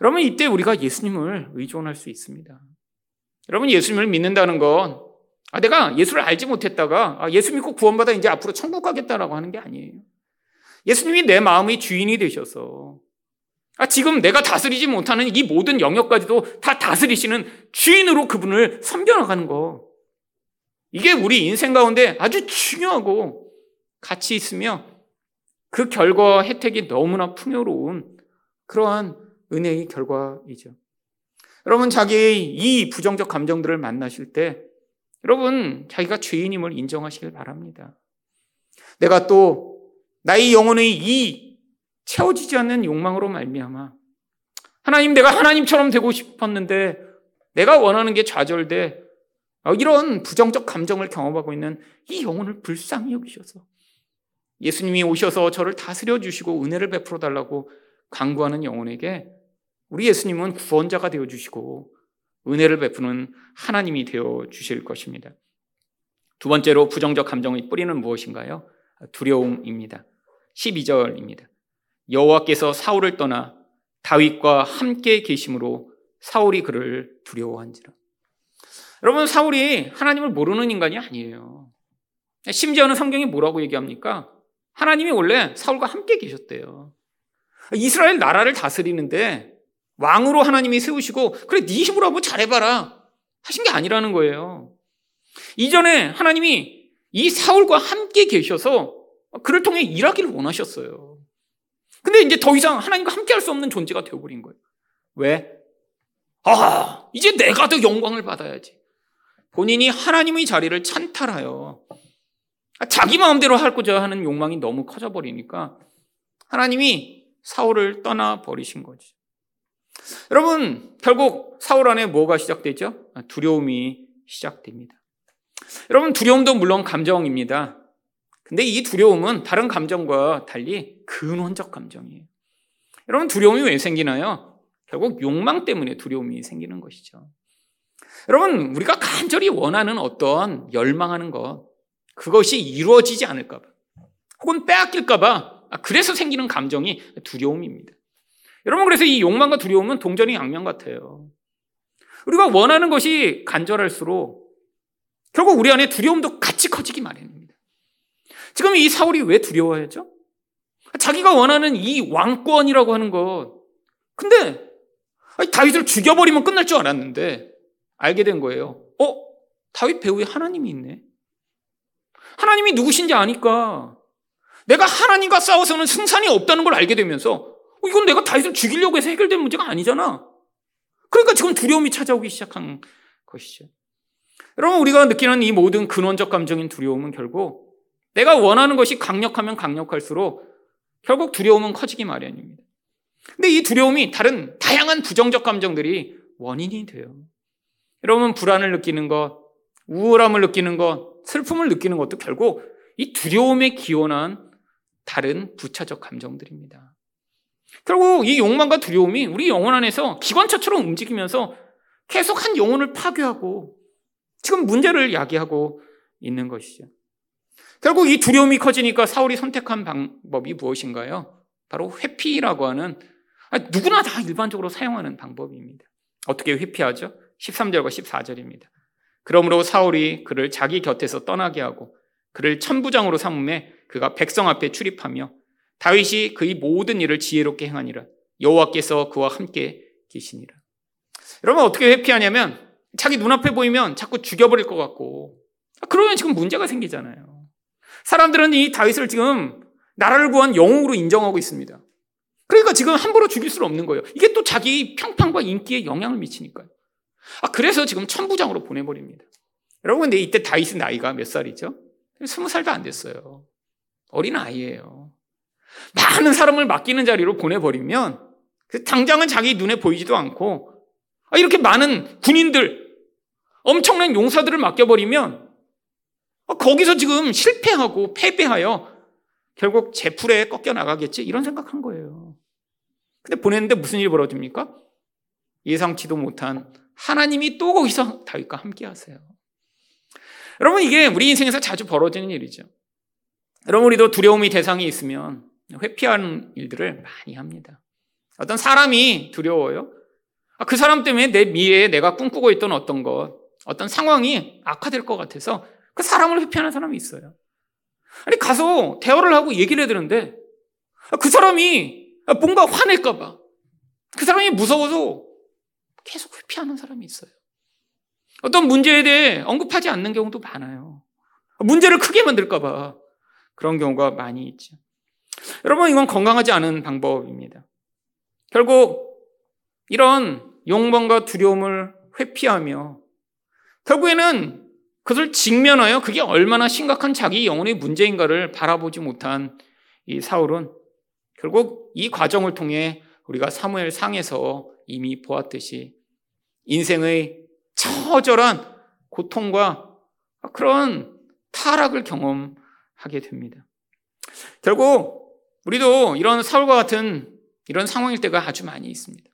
여러분, 이때 우리가 예수님을 의존할 수 있습니다. 여러분, 예수님을 믿는다는 건 아, 내가 예수를 알지 못했다가 아, 예수 믿고 구원받아 이제 앞으로 천국 가겠다라고 하는 게 아니에요. 예수님이 내 마음의 주인이 되셔서 아, 지금 내가 다스리지 못하는 이 모든 영역까지도 다 다스리시는 주인으로 그분을 섬겨나가는 거. 이게 우리 인생 가운데 아주 중요하고 가치 있으며 그 결과 혜택이 너무나 풍요로운 그러한 은혜의 결과이죠. 여러분, 자기의 이 부정적 감정들을 만나실 때 여러분, 자기가 죄인임을 인정하시길 바랍니다. 내가 또 나의 영혼의 이 채워지지 않는 욕망으로 말미암아 하나님 내가 하나님처럼 되고 싶었는데 내가 원하는 게 좌절돼 어, 이런 부정적 감정을 경험하고 있는 이 영혼을 불쌍히 여기셔서 예수님이 오셔서 저를 다스려 주시고 은혜를 베풀어 달라고 강구하는 영혼에게 우리 예수님은 구원자가 되어 주시고 은혜를 베푸는 하나님이 되어 주실 것입니다. 두 번째로 부정적 감정의 뿌리는 무엇인가요? 두려움입니다. 12절입니다. 여호와께서 사울을 떠나 다윗과 함께 계심으로 사울이 그를 두려워한지라. 여러분 사울이 하나님을 모르는 인간이 아니에요. 심지어는 성경이 뭐라고 얘기합니까? 하나님이 원래 사울과 함께 계셨대요. 이스라엘 나라를 다스리는데 왕으로 하나님이 세우시고 그래 네 힘으로 한번 잘해봐라 하신 게 아니라는 거예요. 이전에 하나님이 이 사울과 함께 계셔서 그를 통해 일하기를 원하셨어요. 근데 이제 더 이상 하나님과 함께 할 수 없는 존재가 되어버린 거예요. 왜? 아, 이제 내가 더 영광을 받아야지. 본인이 하나님의 자리를 찬탈하여 자기 마음대로 할고자 하는 욕망이 너무 커져버리니까 하나님이 사울을 떠나 버리신 거지. 여러분, 결국 사울 안에 뭐가 시작되죠? 두려움이 시작됩니다. 여러분, 두려움도 물론 감정입니다. 근데 이 두려움은 다른 감정과 달리 근원적 감정이에요. 여러분, 두려움이 왜 생기나요? 결국 욕망 때문에 두려움이 생기는 것이죠. 여러분, 우리가 간절히 원하는 어떤 열망하는 것, 그것이 이루어지지 않을까봐, 혹은 빼앗길까봐, 그래서 생기는 감정이 두려움입니다. 여러분, 그래서 이 욕망과 두려움은 동전이 양면 같아요. 우리가 원하는 것이 간절할수록 결국 우리 안에 두려움도 같이 커지기 마련입니다. 지금 이 사울이 왜 두려워했죠? 자기가 원하는 이 왕권이라고 하는 것. 근데 다윗을 죽여버리면 끝날 줄 알았는데 알게 된 거예요. 어? 다윗 배후에 하나님이 있네. 하나님이 누구신지 아니까 내가 하나님과 싸워서는 승산이 없다는 걸 알게 되면서 어, 이건 내가 다윗을 죽이려고 해서 해결된 문제가 아니잖아. 그러니까 지금 두려움이 찾아오기 시작한 것이죠. 여러분, 우리가 느끼는 이 모든 근원적 감정인 두려움은 결국 내가 원하는 것이 강력하면 강력할수록 결국 두려움은 커지기 마련입니다. 근데 이 두려움이 다른 다양한 부정적 감정들이 원인이 돼요. 여러분, 불안을 느끼는 것, 우울함을 느끼는 것, 슬픔을 느끼는 것도 결국 이 두려움에 기원한 다른 부차적 감정들입니다. 결국 이 욕망과 두려움이 우리 영혼 안에서 기관차처럼 움직이면서 계속 한 영혼을 파괴하고 지금 문제를 야기하고 있는 것이죠. 결국 이 두려움이 커지니까 사울이 선택한 방법이 무엇인가요? 바로 회피라고 하는 누구나 다 일반적으로 사용하는 방법입니다. 어떻게 회피하죠? 13절과 14절입니다. 그러므로 사울이 그를 자기 곁에서 떠나게 하고 그를 천부장으로 삼음에 그가 백성 앞에 출입하며 다윗이 그의 모든 일을 지혜롭게 행하니라 여호와께서 그와 함께 계시니라. 여러분 어떻게 회피하냐면 자기 눈앞에 보이면 자꾸 죽여버릴 것 같고 그러면 지금 문제가 생기잖아요. 사람들은 이 다윗을 지금 나라를 구한 영웅으로 인정하고 있습니다. 그러니까 지금 함부로 죽일 수는 없는 거예요. 이게 또 자기 평판과 인기에 영향을 미치니까요. 아, 그래서 지금 천부장으로 보내버립니다. 여러분, 근데 이때 다윗의 나이가 몇 살이죠? 스무 살도 안 됐어요. 어린 아이예요. 많은 사람을 맡기는 자리로 보내버리면 그 당장은 자기 눈에 보이지도 않고 아, 이렇게 많은 군인들, 엄청난 용사들을 맡겨버리면 아, 거기서 지금 실패하고 패배하여 결국 제풀에 꺾여 나가겠지 이런 생각한 거예요. 근데 보냈는데 무슨 일이 벌어집니까? 예상치도 못한 하나님이 또 거기서 <laughs> 다윗과 함께 하세요. 여러분 이게 우리 인생에서 자주 벌어지는 일이죠. 여러분 우리도 두려움이 대상이 있으면 회피하는 일들을 많이 합니다. 어떤 사람이 두려워요. 아, 그 사람 때문에 내 미래에 내가 꿈꾸고 있던 어떤 것, 어떤 상황이 악화될 것 같아서 그 사람을 회피하는 사람이 있어요. 아니 가서 대화를 하고 얘기를 해야 되는데 아, 그 사람이 뭔가 화낼까봐 그 사람이 무서워서 계속 회피하는 사람이 있어요. 어떤 문제에 대해 언급하지 않는 경우도 많아요. 문제를 크게 만들까봐 그런 경우가 많이 있죠. 여러분, 이건 건강하지 않은 방법입니다. 결국 이런 욕망과 두려움을 회피하며 결국에는 그것을 직면하여 그게 얼마나 심각한 자기 영혼의 문제인가를 바라보지 못한 이 사울은 결국 이 과정을 통해 우리가 사무엘 상에서 이미 보았듯이 인생의 처절한 고통과 그런 타락을 경험하게 됩니다. 결국 우리도 이런 사울과 같은 이런 상황일 때가 아주 많이 있습니다.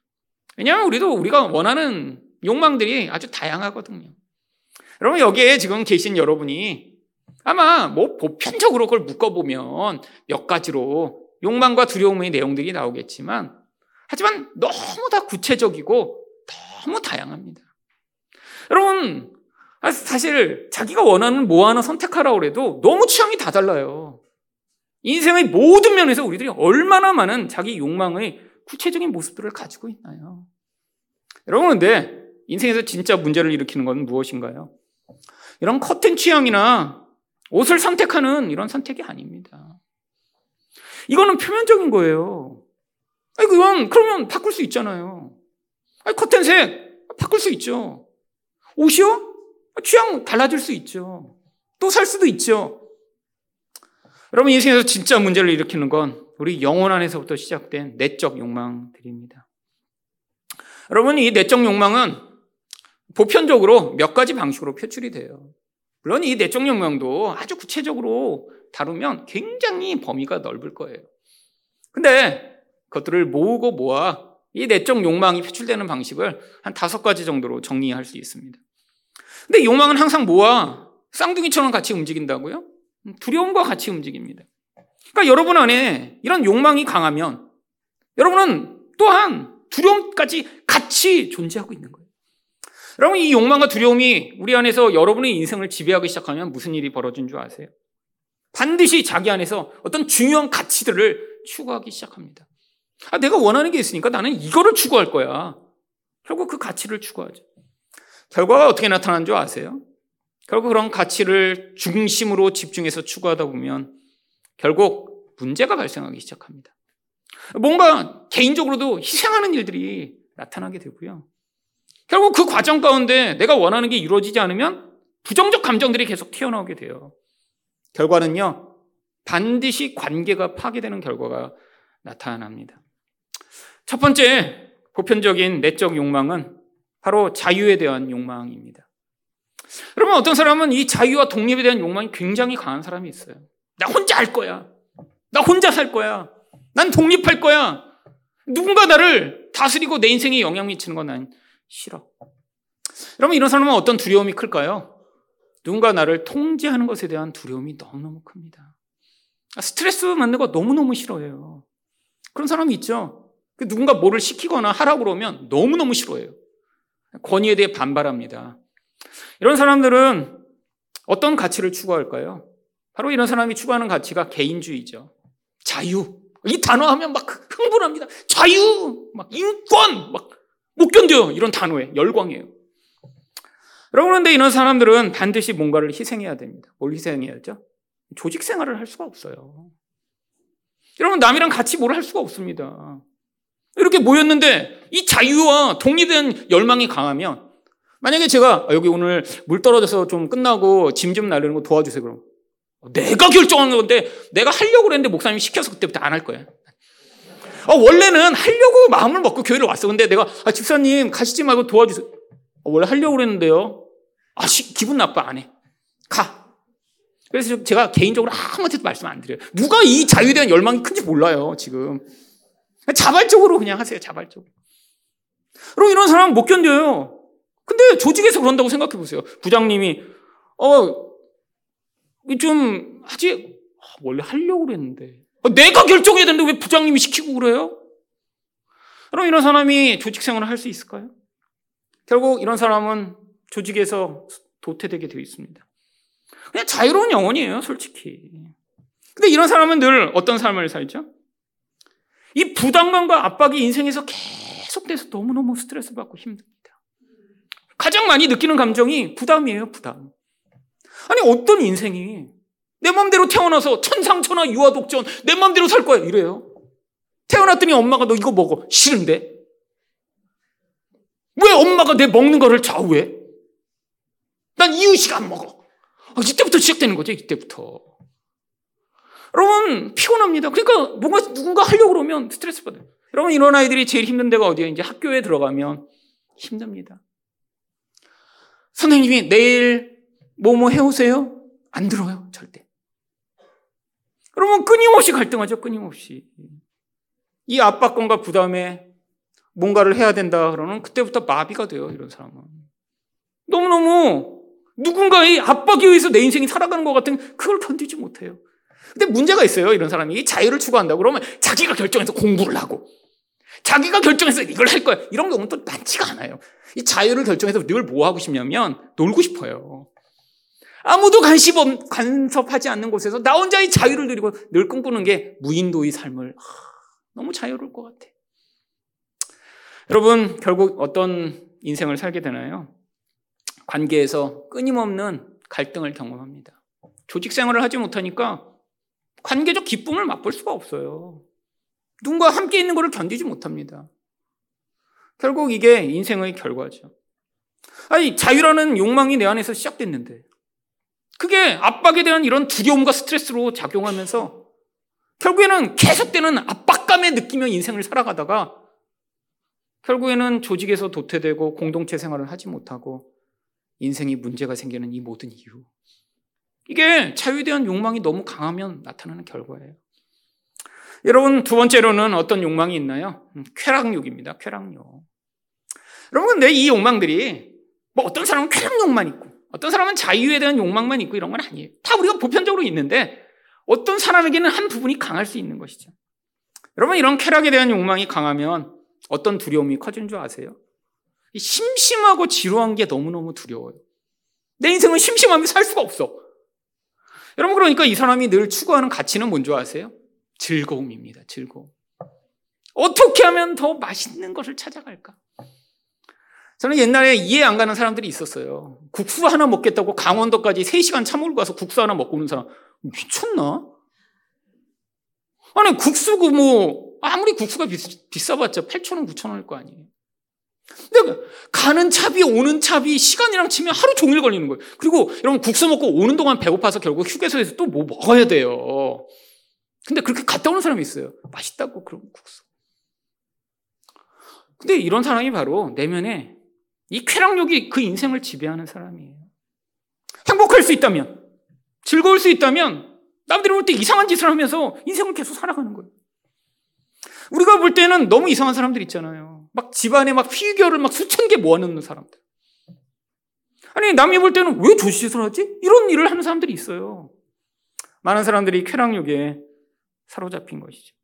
왜냐하면 우리도 우리가 원하는 욕망들이 아주 다양하거든요. 여러분 여기에 지금 계신 여러분이 아마 뭐 보편적으로 그걸 묶어보면 몇 가지로 욕망과 두려움의 내용들이 나오겠지만 하지만 너무 다 구체적이고 너무 다양합니다. 여러분, 아, 사실 자기가 원하는 뭐 하나 선택하라고 해도 너무 취향이 다 달라요. 인생의 모든 면에서 우리들이 얼마나 많은 자기 욕망의 구체적인 모습들을 가지고 있나요? 여러분, 근데 인생에서 진짜 문제를 일으키는 건 무엇인가요? 이런 커튼 취향이나 옷을 선택하는 이런 선택이 아닙니다. 이거는 표면적인 거예요. 아니, 그건, 그러면 바꿀 수 있잖아요. 아니, 커튼색, 바꿀 수 있죠. 옷이요? 취향 달라질 수 있죠. 또 살 수도 있죠. 여러분, 인생에서 진짜 문제를 일으키는 건 우리 영혼 안에서부터 시작된 내적 욕망들입니다. 여러분, 이 내적 욕망은 보편적으로 몇 가지 방식으로 표출이 돼요. 물론 이 내적 욕망도 아주 구체적으로 다루면 굉장히 범위가 넓을 거예요. 근데 그 것들을 모으고 모아 이 내적 욕망이 표출되는 방식을 한 다섯 가지 정도로 정리할 수 있습니다. 근데 욕망은 항상 모아 쌍둥이처럼 같이 움직인다고요? 두려움과 같이 움직입니다. 그러니까 여러분 안에 이런 욕망이 강하면 여러분은 또한 두려움까지 같이 존재하고 있는 거예요. 여러분 이 욕망과 두려움이 우리 안에서 여러분의 인생을 지배하기 시작하면 무슨 일이 벌어진 줄 아세요? 반드시 자기 안에서 어떤 중요한 가치들을 추구하기 시작합니다. 아, 내가 원하는 게 있으니까 나는 이거를 추구할 거야. 결국 그 가치를 추구하죠. 결과가 어떻게 나타나는 줄 아세요? 결국 그런 가치를 중심으로 집중해서 추구하다 보면 결국 문제가 발생하기 시작합니다. 뭔가 개인적으로도 희생하는 일들이 나타나게 되고요. 결국 그 과정 가운데 내가 원하는 게 이루어지지 않으면 부정적 감정들이 계속 튀어나오게 돼요. 결과는요, 반드시 관계가 파괴되는 결과가 나타납니다. 첫 번째 보편적인 내적 욕망은 바로 자유에 대한 욕망입니다. 여러분 어떤 사람은 이 자유와 독립에 대한 욕망이 굉장히 강한 사람이 있어요. 나 혼자 할 거야. 나 혼자 살 거야. 난 독립할 거야. 누군가 나를 다스리고 내 인생에 영향 미치는 건 난 싫어. 여러분 이런 사람은 어떤 두려움이 클까요? 누군가 나를 통제하는 것에 대한 두려움이 너무너무 큽니다. 스트레스 받는 거 너무너무 싫어해요. 그런 사람이 있죠. 그 누군가 뭐를 시키거나 하라고 그러면 너무너무 싫어해요. 권위에 대해 반발합니다. 이런 사람들은 어떤 가치를 추구할까요? 바로 이런 사람이 추구하는 가치가 개인주의죠. 자유. 이 단어 하면 막 흥분합니다. 자유, 막 인권, 막 못 견뎌요. 이런 단어에 열광해요. 여러분, 그런데 이런 사람들은 반드시 뭔가를 희생해야 됩니다. 뭘 희생해야죠? 조직 생활을 할 수가 없어요. 여러분, 남이랑 같이 뭘 할 수가 없습니다. 이렇게 모였는데 이 자유와 독립된 열망이 강하면 만약에 제가 아, 여기 오늘 물 떨어져서 좀 끝나고 짐 좀 날리는 거 도와주세요. 그럼 내가 결정한 건데 내가 하려고 그랬는데 목사님이 시켜서 그때부터 안 할 거야. 아, 원래는 하려고 마음을 먹고 교회를 왔어. 근데 내가 아, 집사님 가시지 말고 도와주세요. 아, 원래 하려고 그랬는데요. 아, 시, 기분 나빠 안 해. 가. 그래서 제가 개인적으로 아무한테도 말씀 안 드려요. 누가 이 자유에 대한 열망이 큰지 몰라요, 지금. 자발적으로 그냥 하세요, 자발적으로. 그럼 이런 사람 못 견뎌요. 근데 조직에서 그런다고 생각해 보세요. 부장님이, 어, 좀 하지, 아, 원래 하려고 그랬는데. 아, 내가 결정해야 되는데 왜 부장님이 시키고 그래요? 그럼 이런 사람이 조직 생활을 할 수 있을까요? 결국 이런 사람은 조직에서 도태되게 되어 있습니다. 그냥 자유로운 영혼이에요, 솔직히. 근데 이런 사람은 늘 어떤 삶을 살죠? 이 부담감과 압박이 인생에서 계속돼서 너무너무 스트레스 받고 힘듭니다. 가장 많이 느끼는 감정이 부담이에요, 부담. 아니, 어떤 인생이 내 맘대로 태어나서 천상천하 유아독전 내 맘대로 살 거야, 이래요. 태어났더니 엄마가 너 이거 먹어. 싫은데? 왜 엄마가 내 먹는 거를 좌우해? 난 이유식 안 먹어. 아, 이때부터 시작되는 거죠, 이때부터. 여러분, 피곤합니다. 그러니까 뭔가 누군가 하려고 그러면 스트레스 받아요. 여러분, 이런 아이들이 제일 힘든 데가 어디예요? 이제 학교에 들어가면 힘듭니다. 선생님이 내일 뭐뭐 해오세요? 안 들어요, 절대. 그러면 끊임없이 갈등하죠, 끊임없이. 이 압박감과 부담에 뭔가를 해야 된다 그러면 그때부터 마비가 돼요, 이런 사람은. 너무너무 누군가의 압박에 의해서 내 인생이 살아가는 것 같은 그걸 견디지 못해요. 근데 문제가 있어요. 이런 사람이 자유를 추구한다고 그러면 자기가 결정해서 공부를 하고 자기가 결정해서 이걸 할 거야. 이런 경우는 또 많지가 않아요. 이 자유를 결정해서 늘 뭐 하고 싶냐면 놀고 싶어요. 아무도 간섭, 간섭하지 않는 곳에서 나 혼자의 자유를 누리고 늘 꿈꾸는 게 무인도의 삶을 하, 너무 자유로울 것 같아. 여러분 결국 어떤 인생을 살게 되나요? 관계에서 끊임없는 갈등을 경험합니다. 조직 생활을 하지 못하니까 관계적 기쁨을 맛볼 수가 없어요. 누군가 함께 있는 것을 견디지 못합니다. 결국 이게 인생의 결과죠. 아니, 자유라는 욕망이 내 안에서 시작됐는데, 그게 압박에 대한 이런 두려움과 스트레스로 작용하면서 결국에는 계속되는 압박감에 느끼며 인생을 살아가다가 결국에는 조직에서 도태되고 공동체 생활을 하지 못하고 인생이 문제가 생기는 이 모든 이유. 이게 자유에 대한 욕망이 너무 강하면 나타나는 결과예요. 여러분, 두 번째로는 어떤 욕망이 있나요? 음, 쾌락욕입니다. 쾌락욕. 여러분, 근데 이 욕망들이 뭐 어떤 사람은 쾌락욕만 있고, 어떤 사람은 자유에 대한 욕망만 있고 이런 건 아니에요. 다 우리가 보편적으로 있는데, 어떤 사람에게는 한 부분이 강할 수 있는 것이죠. 여러분, 이런 쾌락에 대한 욕망이 강하면 어떤 두려움이 커지는 줄 아세요? 심심하고 지루한 게 너무너무 두려워요. 내 인생은 심심하면 살 수가 없어. 여러분, 그러니까 이 사람이 늘 추구하는 가치는 뭔지 아세요? 즐거움입니다. 즐거움. 어떻게 하면 더 맛있는 것을 찾아갈까? 저는 옛날에 이해 안 가는 사람들이 있었어요. 국수 하나 먹겠다고 강원도까지 3시간 차 몰고 가서 국수 하나 먹고 오는 사람. 미쳤나? 아니, 국수고 뭐, 아무리 국수가 비, 싸봤자 8,000원, 9,000원일 거 아니에요. 근데 가는 차비, 오는 차비, 시간이랑 치면 하루 종일 걸리는 거예요. 그리고 여러분 국수 먹고 오는 동안 배고파서 결국 휴게소에서 또 뭐 먹어야 돼요. 근데 그렇게 갔다 오는 사람이 있어요. 맛있다고, 그럼 국수. 근데 이런 사람이 바로 내면에 이 쾌락욕이 그 인생을 지배하는 사람이에요. 행복할 수 있다면, 즐거울 수 있다면, 남들이 볼 때 이상한 짓을 하면서 인생을 계속 살아가는 거예요. 우리가 볼 때는 너무 이상한 사람들 있잖아요. 막 집안에 막 피규어를 막 수천 개 모아놓는 사람들. 아니, 남이 볼 때는 왜저 짓을 하지? 이런 일을 하는 사람들이 있어요. 많은 사람들이 쾌락욕에 사로잡힌 것이죠.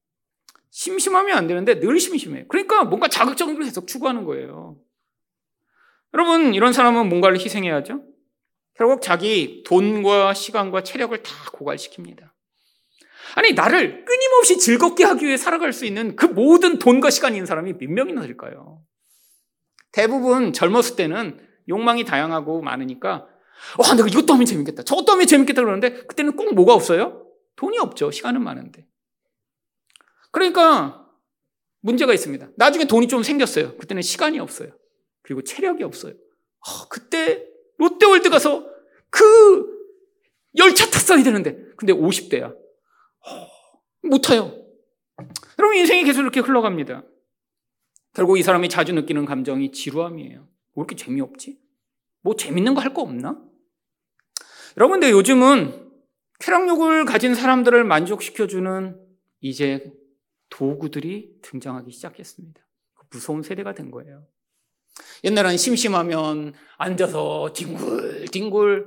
심심하면 안 되는데 늘 심심해요. 그러니까 뭔가 자극적인 걸 계속 추구하는 거예요. 여러분, 이런 사람은 뭔가를 희생해야죠. 결국 자기 돈과 시간과 체력을 다 고갈시킵니다. 아니, 나를 끊임없이 즐겁게 하기 위해 살아갈 수 있는 그 모든 돈과 시간이 있는 사람이 몇 명이나 될까요? 대부분 젊었을 때는 욕망이 다양하고 많으니까, 와, 내가 이것도 하면 재밌겠다. 저것도 하면 재밌겠다 그러는데, 그때는 꼭 뭐가 없어요? 돈이 없죠. 시간은 많은데. 그러니까, 문제가 있습니다. 나중에 돈이 좀 생겼어요. 그때는 시간이 없어요. 그리고 체력이 없어요. 어, 그때 롯데월드 가서 그 열차 탔어야 되는데, 근데 50대야. 어, 못 타요. 여러분, 인생이 계속 이렇게 흘러갑니다. 결국 이 사람이 자주 느끼는 감정이 지루함이에요. 왜 이렇게 재미없지? 뭐 재밌는 거 할거 없나? 여러분, 근데 요즘은 쾌락욕을 가진 사람들을 만족시켜주는 이제 도구들이 등장하기 시작했습니다. 그 무서운 세대가 된 거예요. 옛날에는 심심하면 앉아서 뒹굴뒹굴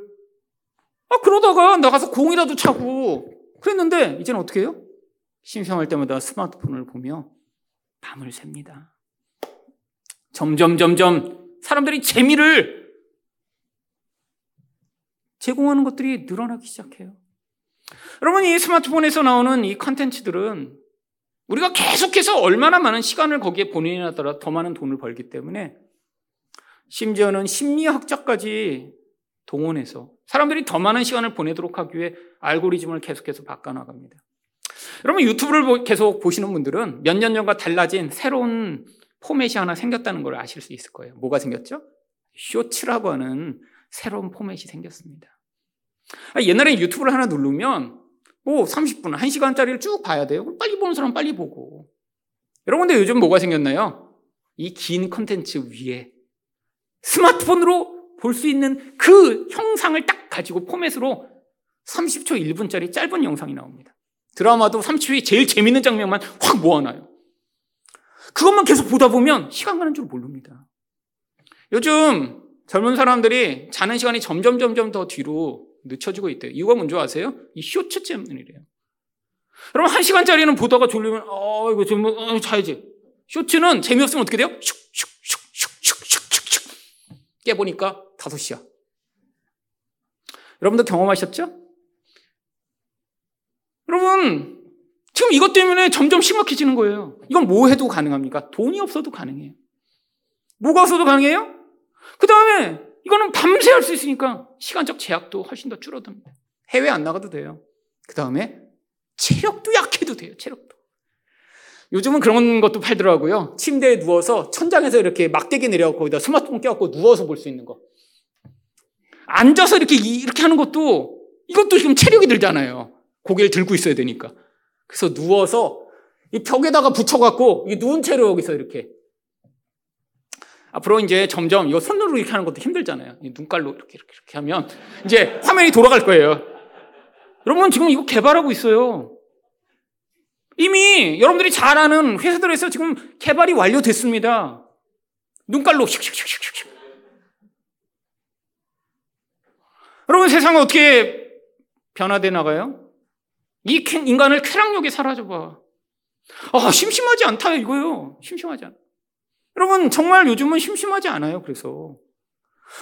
아 그러다가 나가서 공이라도 차고 그랬는데 이제는 어떻게 해요? 심심할 때마다 스마트폰을 보며 밤을 샙니다. 점점 점점 사람들이 재미를 제공하는 것들이 늘어나기 시작해요. 여러분 이 스마트폰에서 나오는 이 컨텐츠들은 우리가 계속해서 얼마나 많은 시간을 거기에 보내냐에 따라 더 많은 돈을 벌기 때문에 심지어는 심리학자까지 동원해서 사람들이 더 많은 시간을 보내도록 하기 위해 알고리즘을 계속해서 바꿔나갑니다. 여러분 유튜브를 계속 보시는 분들은 몇 년 전과 달라진 새로운 포맷이 하나 생겼다는 걸 아실 수 있을 거예요. 뭐가 생겼죠? 쇼츠라고 하는 새로운 포맷이 생겼습니다. 아, 옛날에 유튜브를 하나 누르면 뭐 30분, 1시간짜리를 쭉 봐야 돼요. 빨리 보는 사람 빨리 보고. 여러분 근데 요즘 뭐가 생겼나요? 이 긴 컨텐츠 위에 스마트폰으로 볼 수 있는 그 형상을 딱 가지고 포맷으로 30초 1분짜리 짧은 영상이 나옵니다. 드라마도 30초에 제일 재밌는 장면만 확 모아놔요. 그것만 계속 보다 보면 시간 가는 줄 모릅니다. 요즘 젊은 사람들이 자는 시간이 점점 점점 더 뒤로 늦춰지고 있대요. 이유가 뭔지 아세요? 이 쇼츠 때문이래요. 여러분 한 시간짜리는 보다가 졸리면 어 이거 좀 어, 자야지. 쇼츠는 재미없으면 어떻게 돼요? 슉슉슉슉슉슉슉 깨보니까 5시야. 여러분도 경험하셨죠? 여러분, 지금 이것 때문에 점점 심각해지는 거예요. 이건 뭐 해도 가능합니까? 돈이 없어도 가능해요. 뭐가 없어도 가능해요? 그 다음에 이거는 밤새 할 수 있으니까 시간적 제약도 훨씬 더 줄어듭니다. 해외 안 나가도 돼요. 그 다음에 체력도 약해도 돼요. 체력도. 요즘은 그런 것도 팔더라고요. 침대에 누워서 천장에서 이렇게 막대기 내려갖고 거기다 스마트폰 껴갖고 누워서 볼 수 있는 거. 앉아서 이렇게 이렇게 하는 것도 이것도 지금 체력이 들잖아요. 고개를 들고 있어야 되니까. 그래서 누워서 이 벽에다가 붙여갖고 이 누운 채로 여기서 이렇게 앞으로 이제 점점 이거 손으로 이렇게 하는 것도 힘들잖아요. 눈깔로 이렇게 이렇게 이렇게 하면 이제 화면이 돌아갈 거예요. 여러분 지금 이거 개발하고 있어요. 이미 여러분들이 잘 아는 회사들에서 지금 개발이 완료됐습니다. 눈깔로 슉슉슉슉슉. 여러분 세상은 어떻게 변화돼 나가요? 이 인간을 쾌락욕에 사라져봐. 아, 심심하지 않다 이거요. 심심하지 않아. 여러분, 정말 요즘은 심심하지 않아요. 그래서.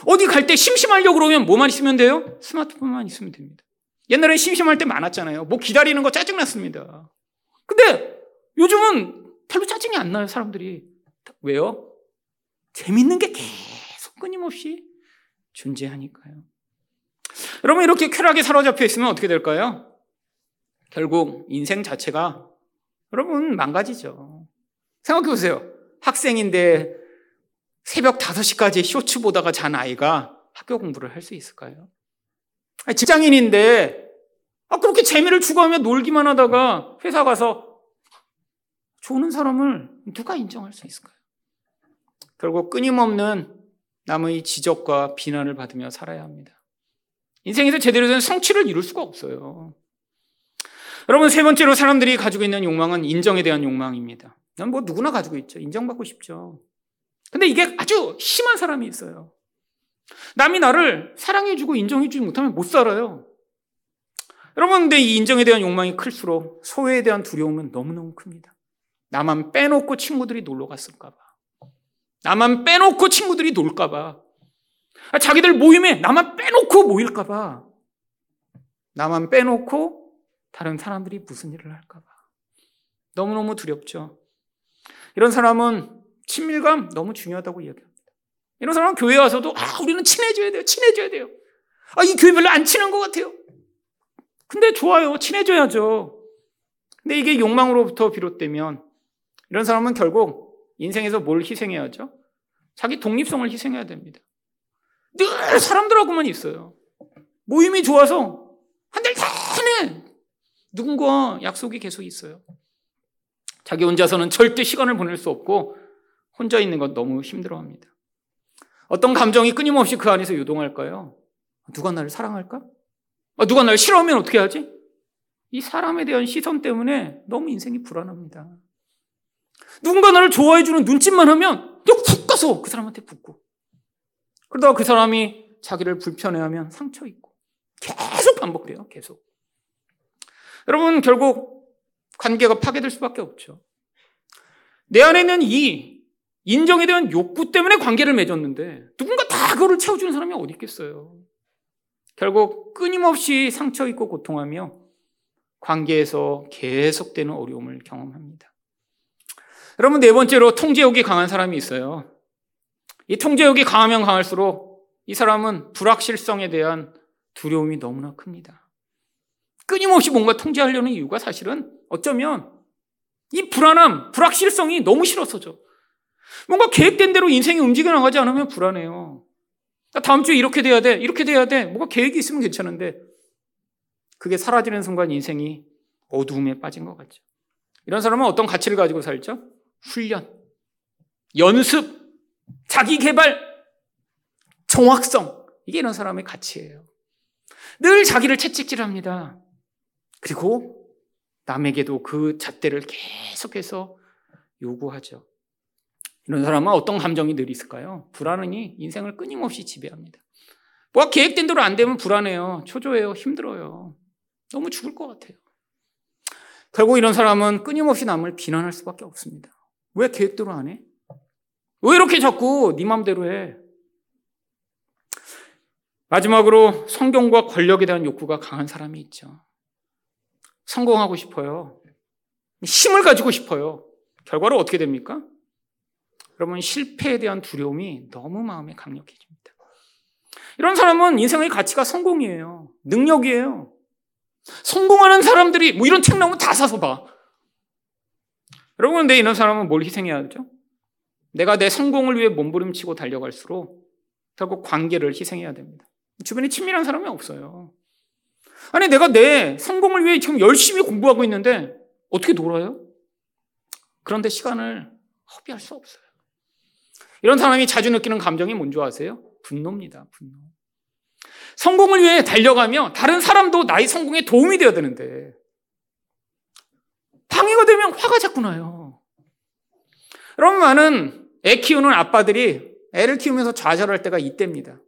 어디 갈 때 심심하려고 그러면 뭐만 있으면 돼요? 스마트폰만 있으면 됩니다. 옛날에 심심할 때 많았잖아요. 뭐 기다리는 거 짜증났습니다. 근데 요즘은 별로 짜증이 안 나요, 사람들이. 왜요? 재밌는 게 계속 끊임없이 존재하니까요. 여러분, 이렇게 쾌락에 사로잡혀 있으면 어떻게 될까요? 결국 인생 자체가 여러분 망가지죠. 생각해 보세요. 학생인데 새벽 5시까지 쇼츠 보다가 잔 아이가 학교 공부를 할 수 있을까요? 직장인인데 아, 그렇게 재미를 추구하며 놀기만 하다가 회사 가서 조는 사람을 누가 인정할 수 있을까요? 결국 끊임없는 남의 지적과 비난을 받으며 살아야 합니다. 인생에서 제대로 된 성취를 이룰 수가 없어요. 여러분, 세 번째로 사람들이 가지고 있는 욕망은 인정에 대한 욕망입니다. 난 뭐 누구나 가지고 있죠. 인정받고 싶죠. 근데 이게 아주 심한 사람이 있어요. 남이 나를 사랑해주고 인정해주지 못하면 못 살아요. 여러분, 근데 이 인정에 대한 욕망이 클수록 소외에 대한 두려움은 너무너무 큽니다. 나만 빼놓고 친구들이 놀러 갔을까봐. 나만 빼놓고 친구들이 놀까봐. 아, 자기들 모임에 나만 빼놓고 모일까봐. 나만 빼놓고 다른 사람들이 무슨 일을 할까봐. 너무너무 두렵죠. 이런 사람은 친밀감 너무 중요하다고 이야기합니다. 이런 사람은 교회 와서도, 아, 우리는 친해져야 돼요. 친해져야 돼요. 아, 이 교회 별로 안 친한 것 같아요. 근데 좋아요. 친해져야죠. 근데 이게 욕망으로부터 비롯되면 이런 사람은 결국 인생에서 뭘 희생해야죠? 자기 독립성을 희생해야 됩니다. 늘 사람들하고만 있어요. 모임이 좋아서 한 달 내내 누군가 약속이 계속 있어요. 자기 혼자서는 절대 시간을 보낼 수 없고 혼자 있는 것 너무 힘들어합니다. 어떤 감정이 끊임없이 그 안에서 유동할까요? 누가 나를 사랑할까? 아, 누가 나를 싫어하면 어떻게 하지? 이 사람에 대한 시선 때문에 너무 인생이 불안합니다. 누군가 나를 좋아해주는 눈짓만 하면 훅 가서 그 사람한테 붙고 그러다가 그 사람이 자기를 불편해하면 상처 있고 계속 반복돼요. 계속. 여러분 결국 관계가 파괴될 수밖에 없죠. 내 안에는 이 인정에 대한 욕구 때문에 관계를 맺었는데 누군가 다 그거를 채워주는 사람이 어디 있겠어요. 결국 끊임없이 상처 있고 고통하며 관계에서 계속되는 어려움을 경험합니다. 여러분 네 번째로 통제욕이 강한 사람이 있어요. 이 통제욕이 강하면 강할수록 이 사람은 불확실성에 대한 두려움이 너무나 큽니다. 끊임없이 뭔가 통제하려는 이유가 사실은 어쩌면 이 불안함, 불확실성이 너무 싫어서죠. 뭔가 계획된 대로 인생이 움직여 나가지 않으면 불안해요. 다음 주에 이렇게 돼야 돼, 이렇게 돼야 돼. 뭔가 계획이 있으면 괜찮은데 그게 사라지는 순간 인생이 어두움에 빠진 것 같죠. 이런 사람은 어떤 가치를 가지고 살죠? 훈련, 연습, 자기 개발, 정확성. 이게 이런 사람의 가치예요. 늘 자기를 채찍질합니다. 그리고 남에게도 그 잣대를 계속해서 요구하죠. 이런 사람은 어떤 감정이 늘 있을까요? 불안이 인생을 끊임없이 지배합니다. 뭐가 계획된 대로 안 되면 불안해요. 초조해요. 힘들어요. 너무 죽을 것 같아요. 결국 이런 사람은 끊임없이 남을 비난할 수밖에 없습니다. 왜 계획대로 안 해? 왜 이렇게 자꾸 네 맘대로 해? 마지막으로 성경과 권력에 대한 욕구가 강한 사람이 있죠. 성공하고 싶어요. 힘을 가지고 싶어요. 결과로 어떻게 됩니까? 여러분, 실패에 대한 두려움이 너무 마음에 강력해집니다. 이런 사람은 인생의 가치가 성공이에요. 능력이에요. 성공하는 사람들이 뭐 이런 책 나오면 다 사서 봐. 여러분, 근데 이런 사람은 뭘 희생해야 하죠? 내가 내 성공을 위해 몸부림치고 달려갈수록 결국 관계를 희생해야 됩니다. 주변에 친밀한 사람이 없어요. 아니, 내가 내 성공을 위해 지금 열심히 공부하고 있는데 어떻게 놀아요? 그런데 시간을 허비할 수 없어요. 이런 사람이 자주 느끼는 감정이 뭔지 아세요? 분노입니다. 분노. 성공을 위해 달려가며 다른 사람도 나의 성공에 도움이 되어야 되는데 방해가 되면 화가 자꾸 나요. 여러분 많은 애 키우는 아빠들이 애를 키우면서 좌절할 때가 이때입니다.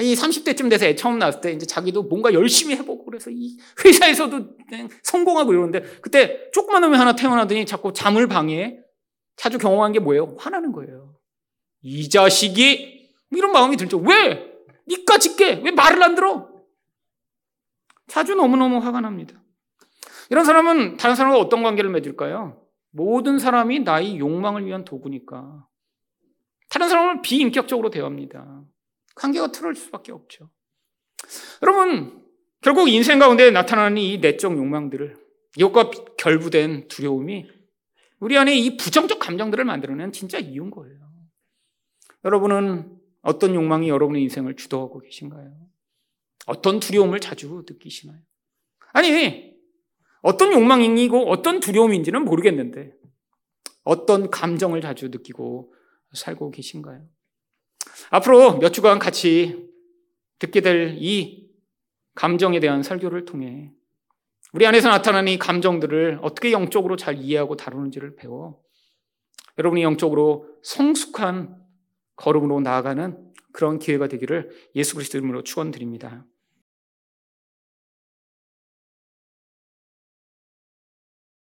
이 30대쯤 돼서 애 처음 낳았을 때 이제 자기도 뭔가 열심히 해보고 그래서 이 회사에서도 성공하고 이러는데 그때 조그만 놈이 하나 태어나더니 자꾸 잠을 방해해. 자주 경험한 게 뭐예요? 화나는 거예요. 이 자식이 이런 마음이 들죠. 왜? 니까 짓게 왜 말을 안 들어? 자주 너무너무 화가 납니다. 이런 사람은 다른 사람과 어떤 관계를 맺을까요? 모든 사람이 나의 욕망을 위한 도구니까. 다른 사람을 비인격적으로 대합니다. 관계가 틀어질 수밖에 없죠. 여러분, 결국 인생 가운데 나타나는 이 내적 욕망들을 이것과 결부된 두려움이 우리 안에 이 부정적 감정들을 만들어낸 진짜 이유인 거예요. 여러분은 어떤 욕망이 여러분의 인생을 주도하고 계신가요? 어떤 두려움을 자주 느끼시나요? 아니, 어떤 욕망이고 어떤 두려움인지는 모르겠는데 어떤 감정을 자주 느끼고 살고 계신가요? 앞으로 몇 주간 같이 듣게 될 이 감정에 대한 설교를 통해 우리 안에서 나타나는 이 감정들을 어떻게 영적으로 잘 이해하고 다루는지를 배워 여러분이 영적으로 성숙한 걸음으로 나아가는 그런 기회가 되기를 예수 그리스도 이름으로 축원드립니다.